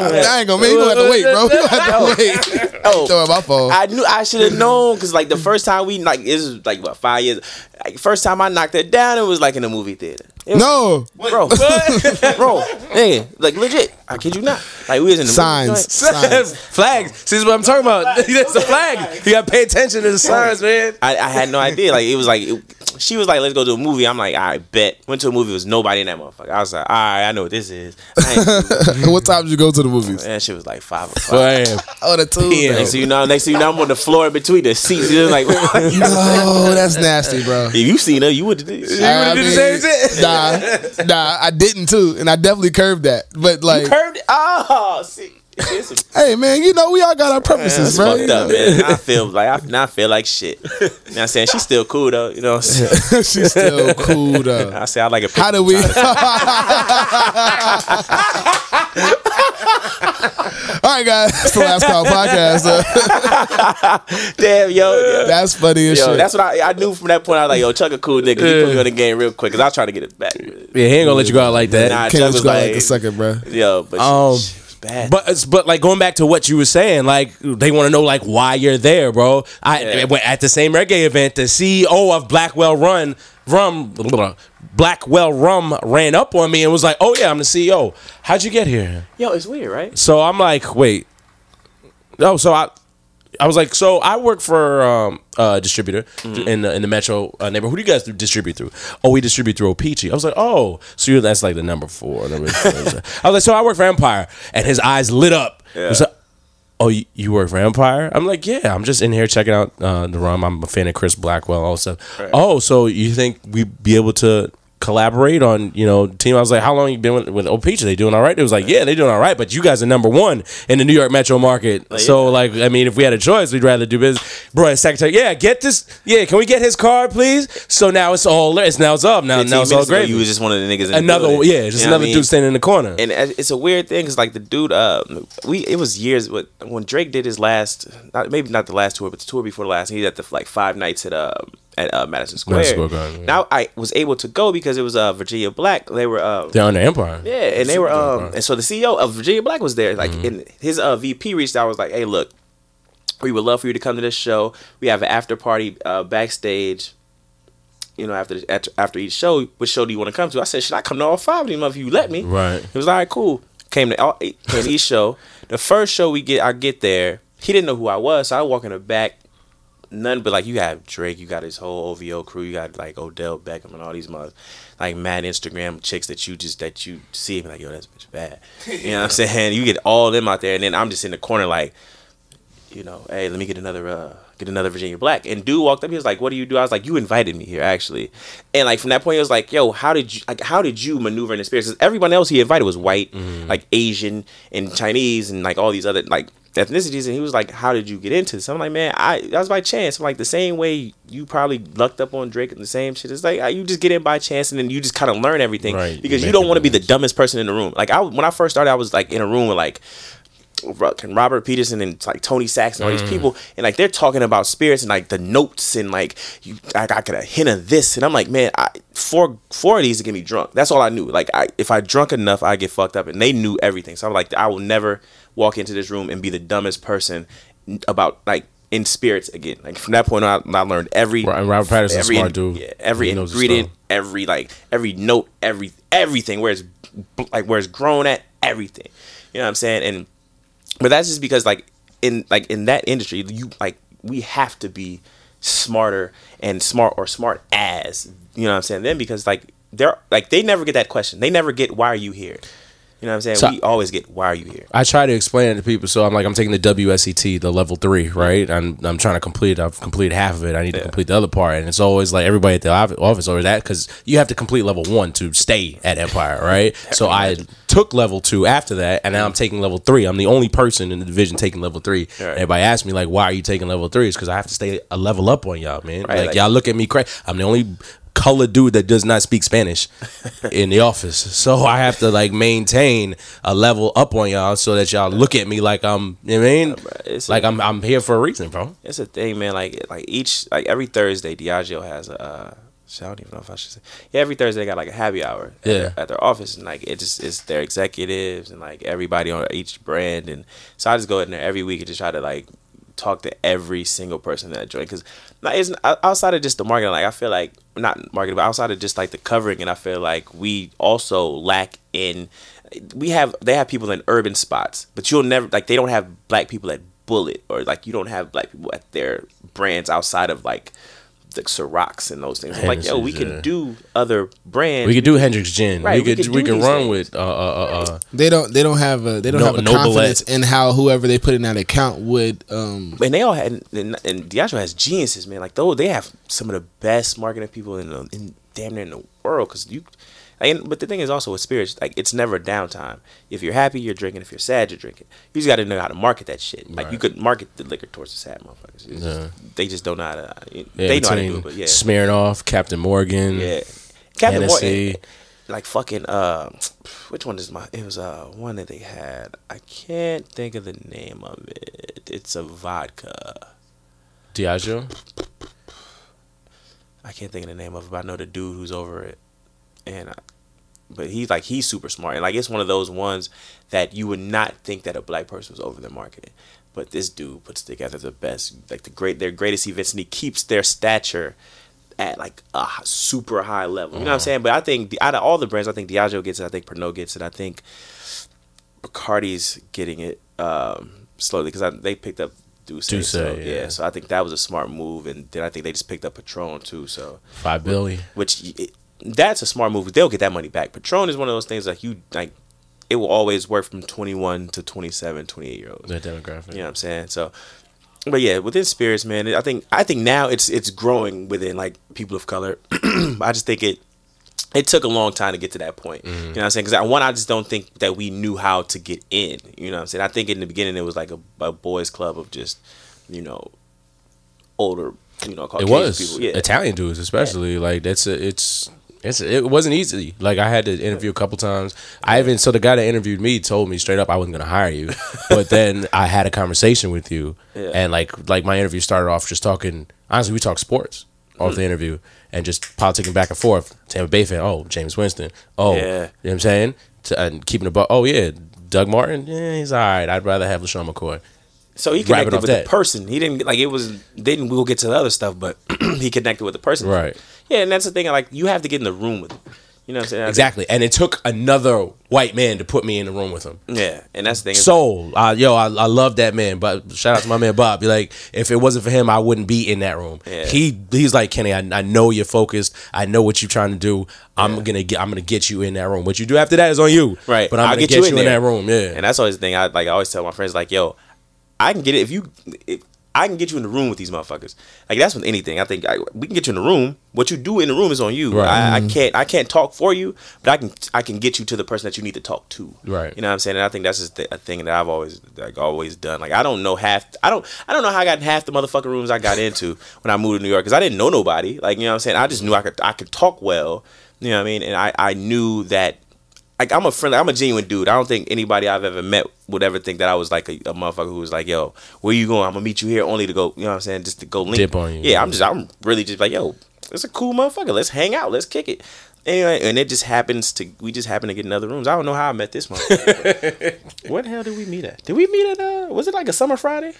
I ain't gonna man, you gonna have to wait, bro. You gonna have to oh. wait. oh, my phone. I knew I should have known because like the first time we like it was like what five years. Like first time I knocked her down, it was like in a movie theater. It was- no bro, bro, hey, like legit. I kid you not. Like we was in the signs. Movie Signs. flags. See, this is what I'm talking about. That's a flag. You gotta pay attention to the signs, man. I, I had no idea. Like it was like it, she was like, "Let's go to a movie." I'm like, "I bet." Went to a movie. There was nobody in that motherfucker. I was like, "All right, I know what this is." What time did you go to the movies? And she was like five o'clock. Damn. Oh, the Tuesday. Next thing you know, next thing you know, I'm on the floor in between the seats. You're like, No, that's nasty, bro. if you seen her, you would have did. I did the same shit? Nah, nah, I didn't too, and I definitely curved that. But like, Curved it. Oh, see. It's a- hey man, you know we all got our purposes, That's bro. fucked up, man. I feel like I now I feel like shit. You know what I'm saying? She's still cool though. You know what I'm saying? She's still cool though. I say I like a How do we? All right, guys. That's the last call podcast. Uh, Damn, yo. that's funny as Yo, shit. that's what I, I knew from that point. I was like, yo, Chuck a cool nigga. He put me on the game real quick because I was trying to get it back. Yeah, he ain't gonna let you go out like that. Nah, Can't Chuck let was you go like, like a sucker, bro. yo, but Um, shit, shit was bad. But but like going back to what you were saying, like they want to know like why you're there, bro. I Yeah. went at the same reggae event, the CEO of Blackwell Run Rum Blackwell Rum ran up on me and was like, "Oh yeah, I'm the CEO. How'd you get here?" yo, it's weird, right? So I'm like, "Wait, no." So I. I was like, so I work for um, a distributor Mm-hmm. in the in the metro uh, neighborhood. Who do you guys distribute through? Oh, we distribute through Opici. I was like, oh, so you're that's like the number four. Number four. I was like, so I work for Empire, and his eyes lit up. He was like, oh, you, you work for Empire? I'm like, yeah, I'm just in here checking out uh, the rum. I'm a fan of Chris Blackwell also. Oh, so you think we'd be able to collaborate on, you know, team? I was like, how long you been with, with Opeach? Are they doing all right? It was like, yeah, they doing all right, but you guys are number one in the New York metro market. so, like, I mean, if we had a choice, we'd rather do business. Bro, secretary, yeah, get this. Yeah, can we get his card, please? So now it's all, it's now it's up. Now, now it's all great. You was just one of the niggas. In the Another, building. yeah, just You know another I mean? dude standing in the corner. And uh, it's a weird thing because like the dude, uh, we it was years when Drake did his last, not, maybe not the last tour, but the tour before the last. He had the like five nights at uh at uh, Madison Square. Madison Square Garden, yeah. Now I was able to go because it was uh Virginia Black. They were uh, They're under Empire. yeah, and they were um, Empire. and so the CEO of Virginia Black was there. Like, Mm-hmm. and his uh VP reached out was like, hey, look, we would love for you to come to this show. We have an after party uh, backstage. You know, after, after after each show, which show do you want to come to? I said, should I come to all five of them if you let me? Right. He was like, all right, cool. Came to all, came to each show. The first show we get, I get there. He didn't know who I was, so I walk in the back. None but like you got Drake, you got his whole OVO crew, you got like Odell Beckham and all these mothers, like mad Instagram chicks that you just that you see and be like, yo, that's bitch bad. You know what I'm saying? You get all them out there, and then I'm just in the corner like, you know, hey, let me get another uh get another Virginia Black. And dude walked up, he was like, What do you do? I was like, You invited me here actually. And like from that point he was like, Yo, how did you like how did you maneuver in the space? Because everyone else he invited was white, like Asian and Chinese and like all these other like ethnicities and he was like, How did you get into this? I'm like, Man, I that was by chance. I'm like the same way you probably lucked up on Drake and the same shit. It's like you just get in by chance and then you just kind of learn everything. Right, Because you make don't want to be the dumbest person in the room. Like I when I first started, I was like in a room with like and Robert Peterson and like Tony Sachs and all Mm. these people, and like they're talking about spirits and like the notes and like you, I, I got a hint of this, and I'm like, man, I, four four of these to get me drunk. That's all I knew. Like, I if I drunk enough, I get fucked up, and they knew everything. So I'm like, I will never walk into this room and be the dumbest person about like in spirits again. Like from that point on, I, I learned every Right, Robert Patterson's every smart dude. Yeah, every He knows his ingredient, every like every note, every everything where it's like where it's grown at, everything. You know what I'm saying? And but that's just because like in like in that industry, you like we have to be smarter and smart or smart as you know what I'm saying. Then because like they're like they never get that question. They never get why are you here. You know what I'm saying? So- we always get why are you here. I try to explain it to people. So I'm like, I'm taking the WSET, the level three, right? And I'm trying to complete. I've completed half of it. I need to complete the other part, and it's always like everybody at the office always that because you have to complete level one to stay at Empire, right? so I took level two after that, and now I'm mm-hmm. taking level three. I'm the only person in the division taking level three. Right. Everybody asks me like, why are you taking level three? It's because I have to stay a level up on y'all, man. Right, like, like- y'all look at me crazy. I'm the only colored dude that does not speak Spanish in the office. So I have to like maintain a level up on y'all so that y'all look at me like I'm you know what I mean it's like a- I'm I'm here for a reason, bro. It's a thing, man. Like like each like every Thursday, Diageo has a. Uh, I don't even know if I should say. Yeah, every Thursday they got like a happy hour. At Yeah. their, at their office, and like it just it's their executives and like everybody on each brand, and so I just go in there every week and just try to like talk to every single person that joined because it's outside of just the marketing. Like I feel like not marketing, but outside of just like the covering, and I feel like we also lack in. We have they have people in urban spots, but you'll never like they don't have black people at Bulleit or like you don't have black people at their brands outside of like the Cirocs and those things. I'm like, yo, we can yeah. do other brands. We could do Hendrick's Gin. Right, we we could could we could run things. with uh uh uh, uh They don't. They don't have a. They don't No- have a Noble confidence Ed. in how whoever they put in that account would. Um, and they all had and, and Diageo has geniuses, man. Like though they have some of the best marketing people in the, in damn near in the world. Cause you, and but the thing is also with spirits, like it's never downtime. If you're happy, you're drinking. If you're sad, you're drinking. You just got to know how to market that shit. Like you could market the liquor towards the sad motherfuckers. It's just- they just don't know how to. yeah, they know how to do it, but yeah, Smirnoff, Captain Morgan, yeah. Captain Morgan. like fucking uh, which one is my? It was uh one that they had. I can't think of the name of it. It's a vodka. Diageo. I can't think of the name of it, but I know the dude who's over it, and. But he's like he's super smart and like it's one of those ones that you would not think that a black person was over their marketing but this dude puts together the best like the great their greatest events and he keeps their stature at like a super high level you know what i'm saying but i think the, out of all the brands i think diageo gets it i think pernod gets it i think bacardi's getting it um, slowly because they picked up D'USSÉ, so, yeah. yeah. So I think that was a smart move, and then I think they just picked up Patron too. So Five billion. which it, that's a smart move. They'll get that money back. Patron is one of those things like you like. It will always work from 21 to 27, 28 year olds. That demographic. You know what I'm saying? So, but yeah, within spirits, man, I think I think now it's it's growing within like people of color. I just think it it took a long time to get to that point. Mm-hmm. You know what I'm saying? Because one, I just don't think that we knew how to get in. You know what I'm saying? I think in the beginning it was like a, a boys' club of just you know older, you know, It Caucasian was people. Yeah, Italian dudes, especially like that's a, it's it's it wasn't easy. Like I had to interview a couple times. I even so the guy that interviewed me told me straight up I wasn't gonna hire you, but then I had a conversation with you, Yeah. and like like my interview started off just talking. Honestly, we talked sports off the mm. interview and just politicking back and forth. Tampa Bay fan, oh Jameis Winston, oh Yeah. you know what I'm saying, to, and keeping the ball. Oh yeah, Doug Martin, yeah he's all right. I'd rather have LeSean McCoy. So he connected with that. the person. He didn't like it was. Didn't we'll get to the other stuff, but he connected with the person. Right. Yeah, and that's the thing. Like you have to get in the room with. Him. You know what I'm saying? Exactly, and it took another white man to put me in the room with him. Yeah, and that's the thing. Soul, uh, yo, I, I love that man. But shout out to my man Bob. Like, if it wasn't for him, I wouldn't be in that room. Yeah. He he's like Kenny. I, I know you're focused. I know what you're trying to do. I'm gonna get I'm gonna get you in that room. What you do after that is on you. Right. But I'm I'll gonna get get, you you, in in, that room. Yeah. And that's always the thing. I like. I always tell my friends like, "Yo, I can get it if you. If, I can get you in the room with these motherfuckers. Like that's with anything. I think I, we can get you in the room. What you do in the room is on you. Right. I, I mm-hmm. can't. I can't talk for you, but I can. I can get you to the person that you need to talk to. Right. You know what I'm saying? And I think that's just the- a thing that I've always like always done. Like I don't know half. I don't. I don't know how I got in half the motherfucking rooms I got into when I moved to New York because I didn't know nobody. Like you know what I'm saying? I just knew I could. I could talk well. You know what I mean? And I. I knew that like I'm a friendly, I'm a genuine dude. I don't think anybody I've ever met would ever think that I was like a, a motherfucker who was like, "Yo, where you going? I'm gonna meet you here only to go." You know what I'm saying? Just to go link. Dip on you. Yeah, I'm just, I'm really just like, "Yo, it's a cool motherfucker. Let's hang out. Let's kick it." Anyway, and it just happens to we just happen to get in other rooms. I don't know how I met this motherfucker. what the hell did we meet at? Did we meet at? Uh, was it like a summer Friday?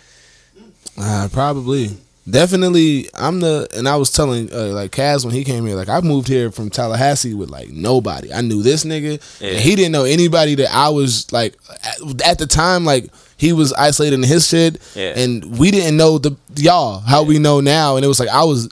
Uh, probably. Definitely, I'm the, and I was telling uh, like Kaz when he came here, like I moved here from Tallahassee with like nobody. I knew this nigga, Yeah. and he didn't know anybody that I was like at, at the time. Like he was isolated in his shit, Yeah. and we didn't know the y'all how we know now. And it was like I was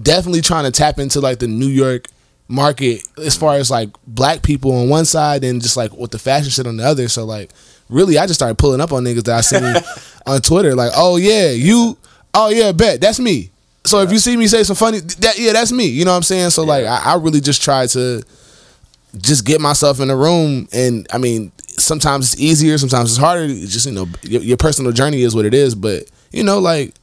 definitely trying to tap into like the New York market as far as like black people on one side and just like with the fashion shit on the other. So like really I just started pulling up on niggas that I seen on Twitter. Like, oh yeah, you oh yeah, bet, that's me. So if you see me say some funny that yeah, that's me. You know what I'm saying? So like I, I really just try to just get myself in the room and I mean sometimes it's easier, sometimes it's harder. It's just, you know, your, your personal journey is what it is. But, you know, like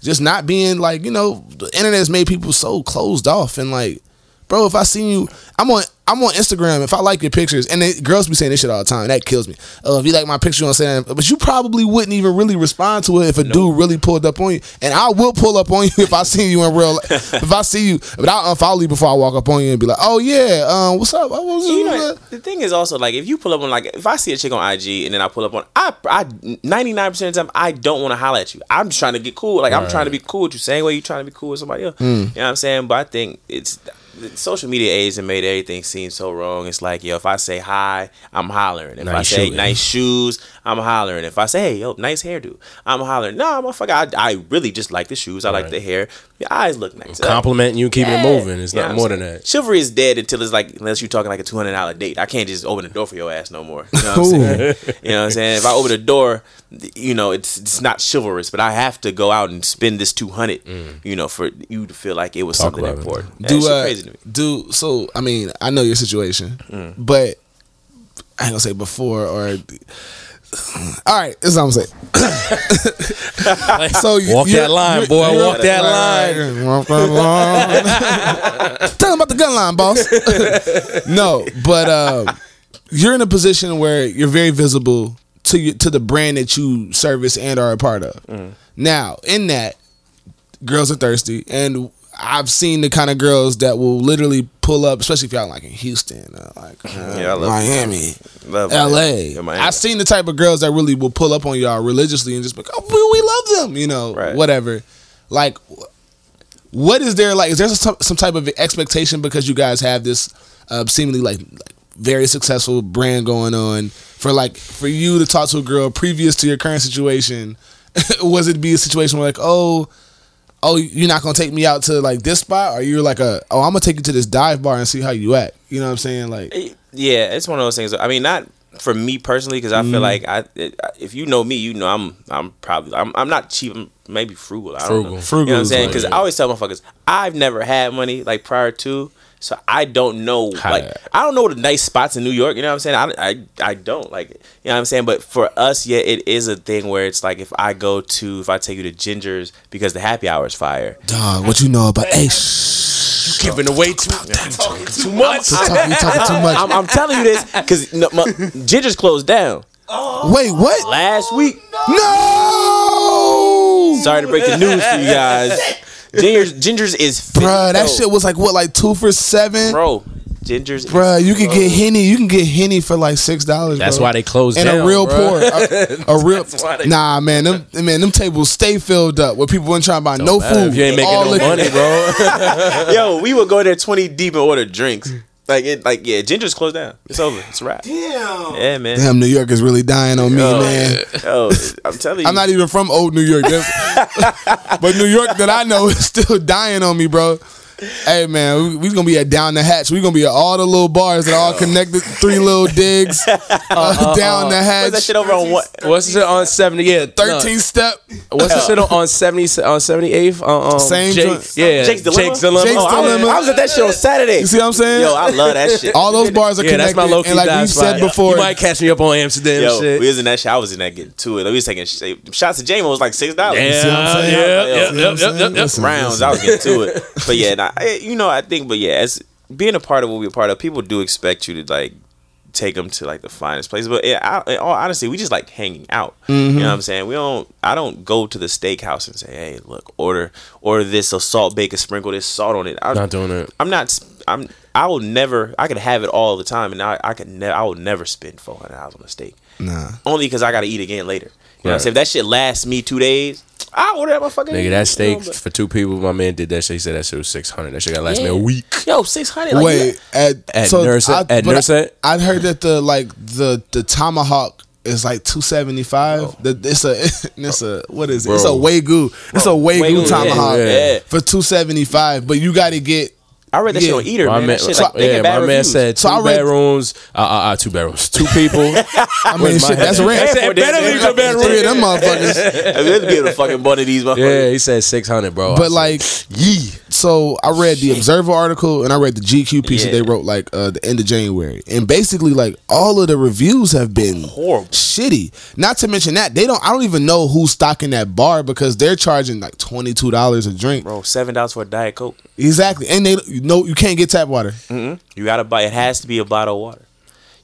just not being like, you know, the internet has made people so closed off and like, bro, if I see you, I'm on I'm on Instagram. If I like your pictures, and they, girls be saying this shit all the time, that kills me. Oh, if you like my picture on saying, but you probably wouldn't even really respond to it if a dude really pulled up on you. And I will pull up on you if I see you in real. if I see you, but I'll unfollow you before I walk up on you and be like, oh yeah, um, what's up? What was You know, the thing is also like if you pull up on like if I see a chick on IG and then I pull up on I I ninety nine percent of the time I don't want to holler at you. I'm just trying to get cool. Like I'm trying to be cool with you. Same way you trying to be cool with somebody else. You know what I'm saying? But I think it's the social media age and made everything seem so wrong. It's like yo, if I say hi, I'm hollering. If I Nice say shoe. nice shoes, I'm hollering. If I say hey yo, nice hairdo, I'm hollering. No, motherfucker, I, I really just like the shoes. I like Right. the hair. Your eyes look nice. Complimenting you, keeping Yeah. it moving. It's You know not more I'm than that. Chivalry is dead until it's like unless you're talking like a two hundred dollar date. I can't just open the door for your ass no more. You know what I'm saying? you know what I'm saying? If I open the door, you know it's it's not chivalrous, but I have to go out and spend this two hundred. You know, for you to feel like it was Talk something about it. important. That do shit uh, crazy to me. do so I mean I know your situation but I ain't gonna say before or all right this is what I'm saying so you, Walk that line, boy. you're- Walk that line. Walk that line. Tell them about the gun line, boss. no, but uh, you're in a position where you're very visible to you, to the brand that you service and are a part of. Mm. Now, in that, girls are thirsty, and I've seen the kind of girls that will literally pull up, especially if y'all like in Houston, or like uh, Yeah, I love Miami. L.A. Miami. I've seen the type of girls that really will pull up on y'all religiously and just be like, oh, we, we love them, you know, Right. whatever. Like, what is there like? Is there some, some type of expectation because you guys have this uh, seemingly like, like very successful brand going on for like for you to talk to a girl previous to your current situation? was it be a situation where like, oh, oh, you're not gonna take me out to like this spot, or you're like a, oh, I'm gonna take you to this dive bar and see how you act. You know what I'm saying? Like, Yeah, it's one of those things. I mean, not for me personally, because I feel mm-hmm. like I, it, if you know me, you know I'm, I'm probably, I'm, I'm not cheap. I'm maybe frugal. I don't Frugal. know. Frugal You know what I'm saying? Because I always tell motherfuckers, I've never had money like prior to, so I don't know. How- Like, I don't know the nice spots in New York. You know what I'm saying? I, I, I don't like. You know what I'm saying? But for us, yeah, it is a thing where it's like if I go to, if I take you to Ginger's because the happy hour is fire. dog, what you know about? Hey, shh, Giving away too, too much. you talking, you talking too much. I'm, I'm telling you this because no, my- Ginger's closed down Oh, Wait, what? last week. No, Sorry to break the news for you guys. Ginger's, Ginger's is Bruh, that finito. shit was like what, like two for seven? bro. Ginger's, Bruh, you could get henny. You can get henny for like six dollars. That's bro. why they closed and down, a real bruh. poor, a, a real. why Nah, man, them man, them tables stay filled up where people weren't trying to buy no food. If you ain't making no liquor. money, bro. yo, we would go there twenty deep and order drinks. Like it, like yeah, Ginger's closed down. It's over. It's a wrap. Damn. Yeah, man. Damn, New York is really dying on me, oh, man. Yo, oh, I'm telling you. I'm not even from old New York, but New York that I know is still dying on me, bro. Hey man, we, we gonna be at down the hatch. We gonna be at all the little bars that all connected, three little digs uh, down the Where's that shit over on what? What's it on seventy? Yeah, Thirteen step. No. What's the shit on, on seventy on seventy eighth? Um, Same Jake, joint. yeah, Jake's Dilemma? Jake's dilemma. Jake's Oh, I, was, Dilemma. I was at that shit on Saturday. You see what I'm saying? Yo, I love that shit. all those bars are Yeah, that's my low key and like we dive said spot. before, you might catch me up on Amsterdam Yo, shit. we was in that shit. I was in that getting to it. We was taking sh- shots of J-Mo was like six dollars. yeah, see what I'm saying? yeah, yeah, yeah, know yeah, what I'm saying? yeah, yeah. Listen. rounds. I was getting to it. But yeah, eh, you know, I think, but yeah, as being a part of what we're a part of, people do expect you to like take them to like the finest places. But yeah, I, in all honesty, we just like hanging out. You know what I'm saying? We don't. I don't go to the steakhouse and say, "Hey, look, order order this a salt bacon, sprinkle this salt on it." I'm Not doing it. I'm not. I'm. I will never. I could have it all the time, and I, I could. Ne- I will never spend four hundred dollars on a steak. Nah. Only because I got to eat again later. You know what I'm saying? If that shit lasts me two days, I order that motherfucker. Nigga, that know, steak but- for two people. My man did that shit. He said that shit was six hundred. That shit got last me a week. Yo, six hundred. Like, Wait, at At Nurse- at Nurse- I, would heard that the like the the tomahawk is like two seventy five. Oh. It's a it's a what is it? It's a Bro. wagyu. It's a wagyu, Wagyu, yeah, tomahawk yeah. for two seventy five. But you got to get I read that Yeah. shit on Eater, My man. man, shit, so- like, yeah, get bad my man said two So I read- bedrooms. Uh, uh, uh, two bedrooms, two people. I mean, shit, that's head. rent. That's it. Better leave the bedroom. Three of them motherfuckers. I mean, let's be able to fucking one of these motherfuckers. Yeah, he said six hundred, bro. But like, yee. So I read the Observer article and I read the GQ piece that they wrote like uh, the end of January, and basically like all of the reviews have been Horrible. shitty. Not to mention that they don't. I don't even know who's stocking that bar because they're charging like twenty two dollars a drink. Bro, seven dollars for a diet coke. Exactly, and they you know you can't get tap water. Mm-hmm. You gotta buy. It has to be a bottle of water.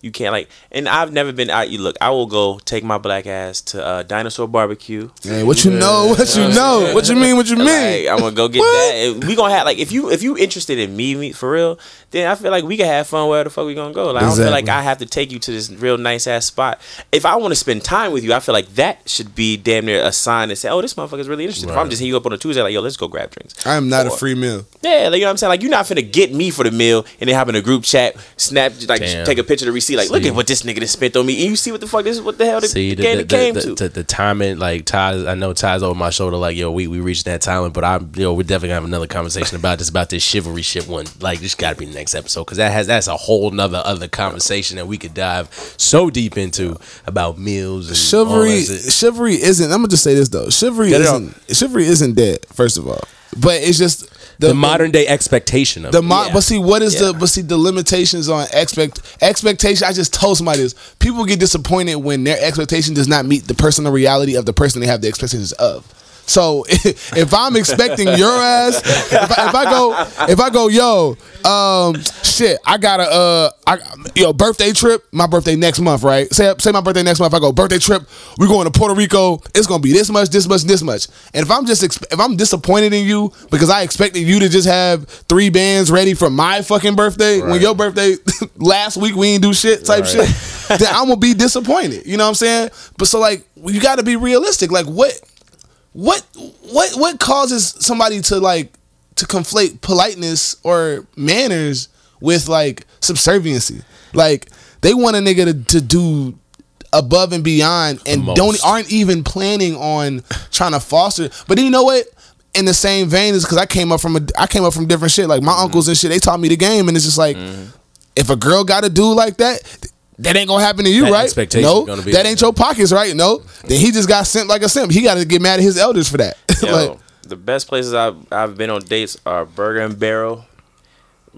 You can't like. And I've never been out. You look. I will go take my black ass to uh, Dinosaur Barbecue. Man, what you know? What you know? What you mean? What you mean? Like, I'm gonna go get that. And we gonna have like if you if you interested in me, me for real, then I feel like we can have fun wherever the fuck we gonna go. Like I don't feel like I have to take you to this real nice ass spot. If I want to spend time with you, I feel like that should be damn near a sign to say, oh, this motherfucker's really interested. If I'm just hitting you up on a Tuesday, like yo, let's go grab drinks. I am not a free meal. Yeah, like, you know what I'm saying? Like, you're not finna get me for the meal and then hop in a group chat, snap, like, Damn. take a picture to the receipt. Like, look at what this nigga just spent on me. And you see what the fuck this, is what the hell the See the game the, came the, to. the, the, the timing, like ties. I know ties over my shoulder. Like yo, we we reached that timing, but I'm yo, we're definitely gonna have another conversation about this about this chivalry shit one. Like this got to be the next episode because that has that's a whole nother other conversation that we could dive so deep into about meals and Chivalry, that chivalry isn't. I'm gonna just say this though. Chivalry Get it isn't. Chivalry isn't dead. First of all, but it's just The, modern day expectation of The mo- Yeah. but see what is Yeah. the but see the limitations on expect expectation. I just told somebody this. People get disappointed when their expectation does not meet the personal reality of the person they have the expectations of. So if I'm expecting your ass, if I, if I go, if I go, yo, um, shit, I got a, uh, I, yo, birthday trip. My birthday next month, right? Say, say my birthday next month. I go birthday trip. We're going to Puerto Rico. It's gonna be this much, this much, this much. And if I'm just, exp- if I'm disappointed in you because I expected you to just have three bands ready for my fucking birthday when your birthday last week we ain't do shit type shit, then I'm gonna be disappointed. You know what I'm saying? But so like, you got to be realistic. Like, what? What what what causes somebody to like to conflate politeness or manners with like subserviency? Like they want a nigga to, to do above and beyond and most. don't aren't even planning on trying to foster but then you know what? In the same vein is because i came up from a i came up from different shit. Like my mm-hmm. uncles and shit they taught me the game and it's just like mm-hmm. if a girl got a dude like that that ain't gonna happen to you, That right? expectation No, gonna be that ain't your pockets, right? No, then he just got sent like a simp. He got to get mad at his elders for that. Yo, like, the best places I've I've been on dates are Burger and Barrel,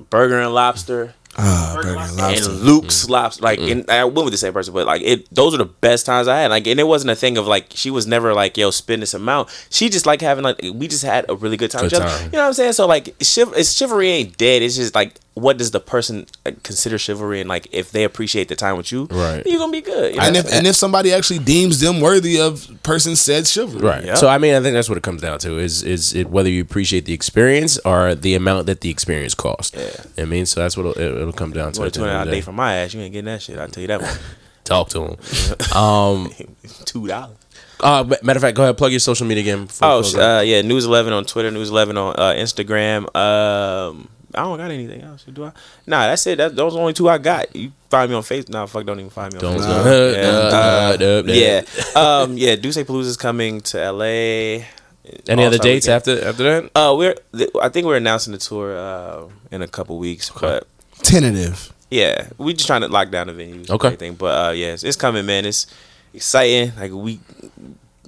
Burger and Lobster, ah, burger and lobster. and Luke's Lobster. Like, and I went with the same person, but like it, those are the best times I had. Like, and it wasn't a thing of like she was never like, yo, spend this amount. She just like having like we just had a really good time. with Good time. You know what I'm saying? So like, chiv- it's chivalry ain't dead. It's just like, what does the person uh, consider chivalry? And like, if they appreciate the time with you, Right. you're gonna be good. you know? And if and if somebody actually deems them worthy of person said chivalry, Right. Yeah. So I mean, I think that's what it comes down to is is it whether you appreciate the experience or the amount that the experience cost. Yeah. I mean, so that's what it'll, it- it'll come down to. you want a the end twenty of dollar the date day. from my ass, you ain't getting that shit. I will tell you that one. Talk to him. Um. Two dollars. Uh, matter of fact, go ahead, plug your social media again. Oh, close sh- out. uh, yeah, News Eleven on Twitter, News Eleven on uh, Instagram. Um, I don't got anything else. Do I? Nah, that's it. That, those the only two I got. You find me on Facebook. Nah, fuck, don't even find me on Don't Facebook. go. Yeah, Uh, uh, yeah, um, yeah. D'USSÉ Palooza's coming to LA. Any other All-Star dates Weekend. after after that? Uh, we're. th- I think we're announcing the tour uh, in a couple weeks, but tentative. yeah, we just trying to lock down the venues. and Okay. everything. But uh, yeah, it's, it's coming, man. It's exciting. Like we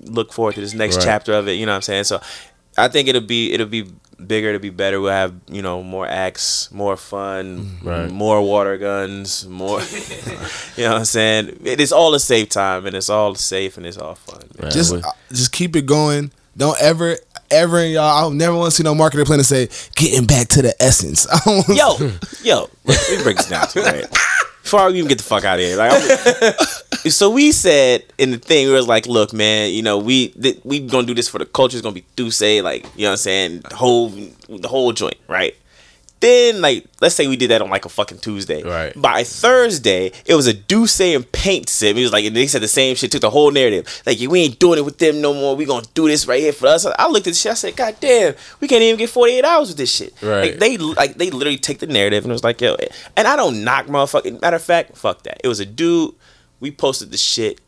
look forward to this next Right. chapter of it. You know what I'm saying? So I think it'll be it'll be bigger. It'll be better. We'll have you know more acts, more fun, Right. more water guns, more. you know what I'm saying? It is all a safe time, and it's all safe, and it's all fun. man. Man, Just uh, just keep it going. Don't ever ever in y'all. I'll never want to see no marketing plan to say getting back to the essence. I don't Yo, yo, let me break this down to you, right? Before I even get the fuck out of here, like, I'm- so we said in the thing, we was like, look, man, you know, we th- we gonna do this for the culture. It's gonna be D'USSÉ, like, you know what I'm saying, the whole the whole joint, right? Then, like, let's say we did that on like a fucking Tuesday. Right. By Thursday, it was a D'USSÉ and paint sim. He was like, and they said the same shit, took the whole narrative. Like, we ain't doing it with them no more. We gonna do this right here for us. I looked at the shit. I said, God damn, we can't even get 48 hours with this shit. Right. Like, they like they literally take the narrative and it was like, yo, and I don't knock motherfucking. Matter of fact, fuck that. It was a dude. We posted the shit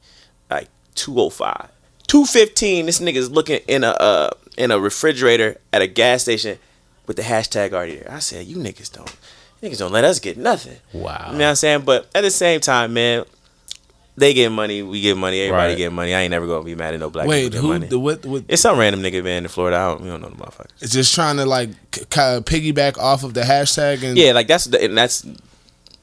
like 205. 215, this nigga's looking in a uh, in a refrigerator at a gas station with the hashtag already there. I said, you niggas don't niggas don't let us get nothing. Wow. You know what I'm saying? But at the same time, man, they get money, we get money, everybody Right. get money. I ain't never gonna be mad at no black Wait, people who money. the what? what it's some random nigga man in Florida. I don't, we don't know the motherfuckers. it's just trying to like c- kind of piggyback off of the hashtag and Yeah, like that's the, and that's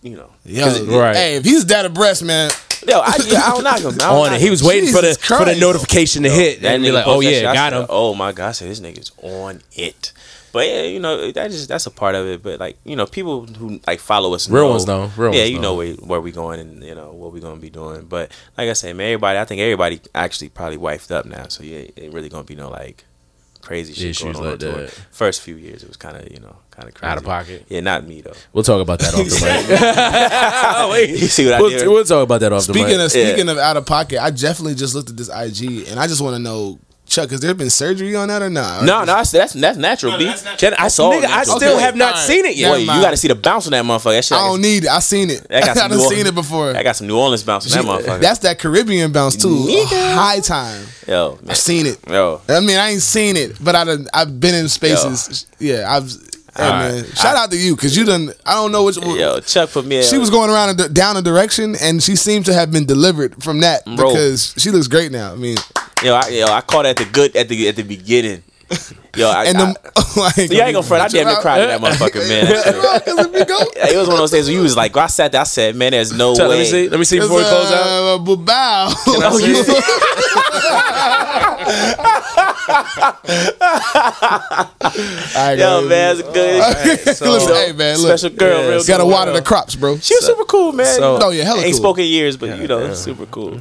you know. yeah, Right. Hey, if he's that abreast, man, Yo, I, yeah, I don't knock him. I don't On knock it. He was waiting for the Jesus for the Christ. notification to hit. And be like, oh post that shit, yeah, I got said, him. Oh my god, I said this nigga's on it. But yeah, you know that just that's a part of it. But like you know, people who like follow us, Real know, ones know. Real yeah, ones you know. know where, where we going and you know what we gonna be doing. But like I said, man, everybody, I think everybody actually probably wifed up now, so yeah, it really gonna be no like crazy shit Issues going on. like on tour. that. First few years, it was kind of you know kind of crazy Out of pocket. Yeah, not me though. We'll talk about that off the mic. You see what I we'll, did? we'll talk about that off the Speaking mic. of speaking of out of pocket, I definitely just looked at this IG and I just want to know, Chuck, has there been surgery on that or not? no, no, that's that's, that's natural. B. Can I, That's all nigga, I still Okay, have not alright. seen it yet. Never Boy, you got to see the bounce on that motherfucker. That shit, I don't need it. I seen it. I some done New- seen it before. I got some New Orleans bounce on that motherfucker. That's that Caribbean bounce too. Nigga. High time. Yo, man. I've seen it. Yo. I mean, I ain't seen it, but I done, I've been in spaces. Yeah, I've. Hey, Alright. man, shout out to you because you done. I don't know which. Yo, Chuck for me. She was going around a, di- down a direction, and she seemed to have been delivered from that Bro. because she looks great now. I mean, Yo, I, yo, I caught at the good at the at the beginning. Yo, I, and I, the like, so you ain't gonna front. I damn near cried at that motherfucker, man. That shit- it was one of those days where you was like, I sat there, I said, man, there's no Chuck, way. let me see. Let me see before we close out. Uh, bow. I see right, Yo, go. man, it's good. so- Listen, hey man, look, Special girl, real gotta good. water the crops, bro. She was super cool, man. so- Oh, yeah, hella Ain't cool. spoken years, but you know, super cool.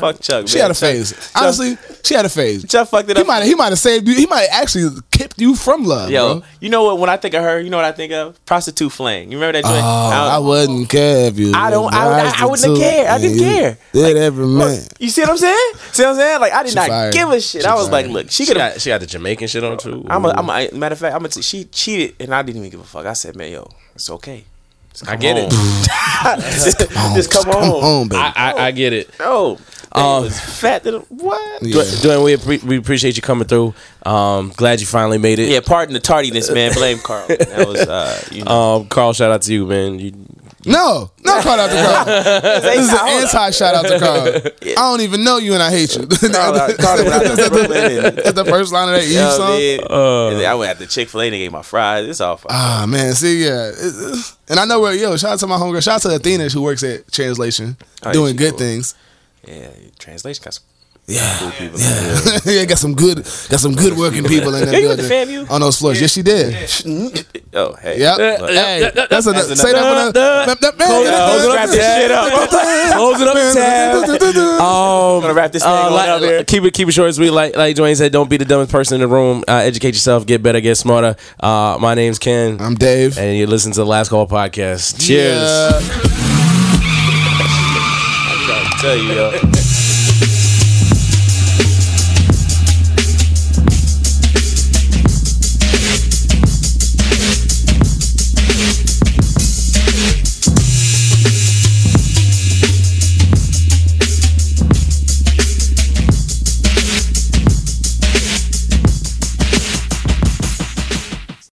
Fuck Chuck. She man. had a phase. Honestly, she had a phase. Chuck fucked it He up. might he might have saved you. He might have actually kept you from love, Yo, bro. you know what? When I think of her, you know what I think of? Prostitute Fling. You remember that joint? Oh, I I- wouldn't care if you. I don't- I- I- I wouldn't have prostitute cared. I didn't care. Did every man. you see what I'm saying? See what I'm saying? Like I did She not fire. give a shit. She I was fire. like, look, she She got, she got the Jamaican shit on too. I'm a, I'm a, matter of fact, I'm a t- she cheated and I didn't even give a fuck. I said, man, yo, it's okay. Just I come get it. home. just, just come Come home. home, baby. I, I, I get it. No, Um, it was fat. To what? Yeah. Dwayne, we, appre- we appreciate you coming through. Um, glad you finally made it. Yeah, pardon the tardiness, man. Blame Carl. That was, uh, you know. Um, Carl, shout out to you, man. You, No, no shout out to Carl. this is an anti shout out to Carl. I don't even know you and I hate you. Carl, uh, Carl went out to Brooklyn and- That's the first line of that Eve You know I song. mean? Uh. and then I went at the Chick Fil A and they gave my fries. It's all fine. Ah man, see, yeah, It- it- and I know where yo. Shout out to my homegirl. Shout out to Athena who works at Translation, Oh, yeah, doing she good cool. things. yeah, translation got some Yeah, cool people. yeah, yeah. Got some good, got some good working people in that Yeah, you went to building on those floors. Yes, she did. Oh, hey. Yep. Look. Hey, that's a That's say that one. another- that- Close it man, up, close it up, Wrap this shit up. Closing up the tab. Um, gonna wrap this thing uh, like- up here. Keep it keep it short and sweet. Like like Dwayne said, don't be the dumbest person in the room. Uh, educate yourself, get better, get smarter. Uh, my name's Ken, I'm Dave. and you listen to the Last Call podcast. Cheers. Yeah. Tell you, yo.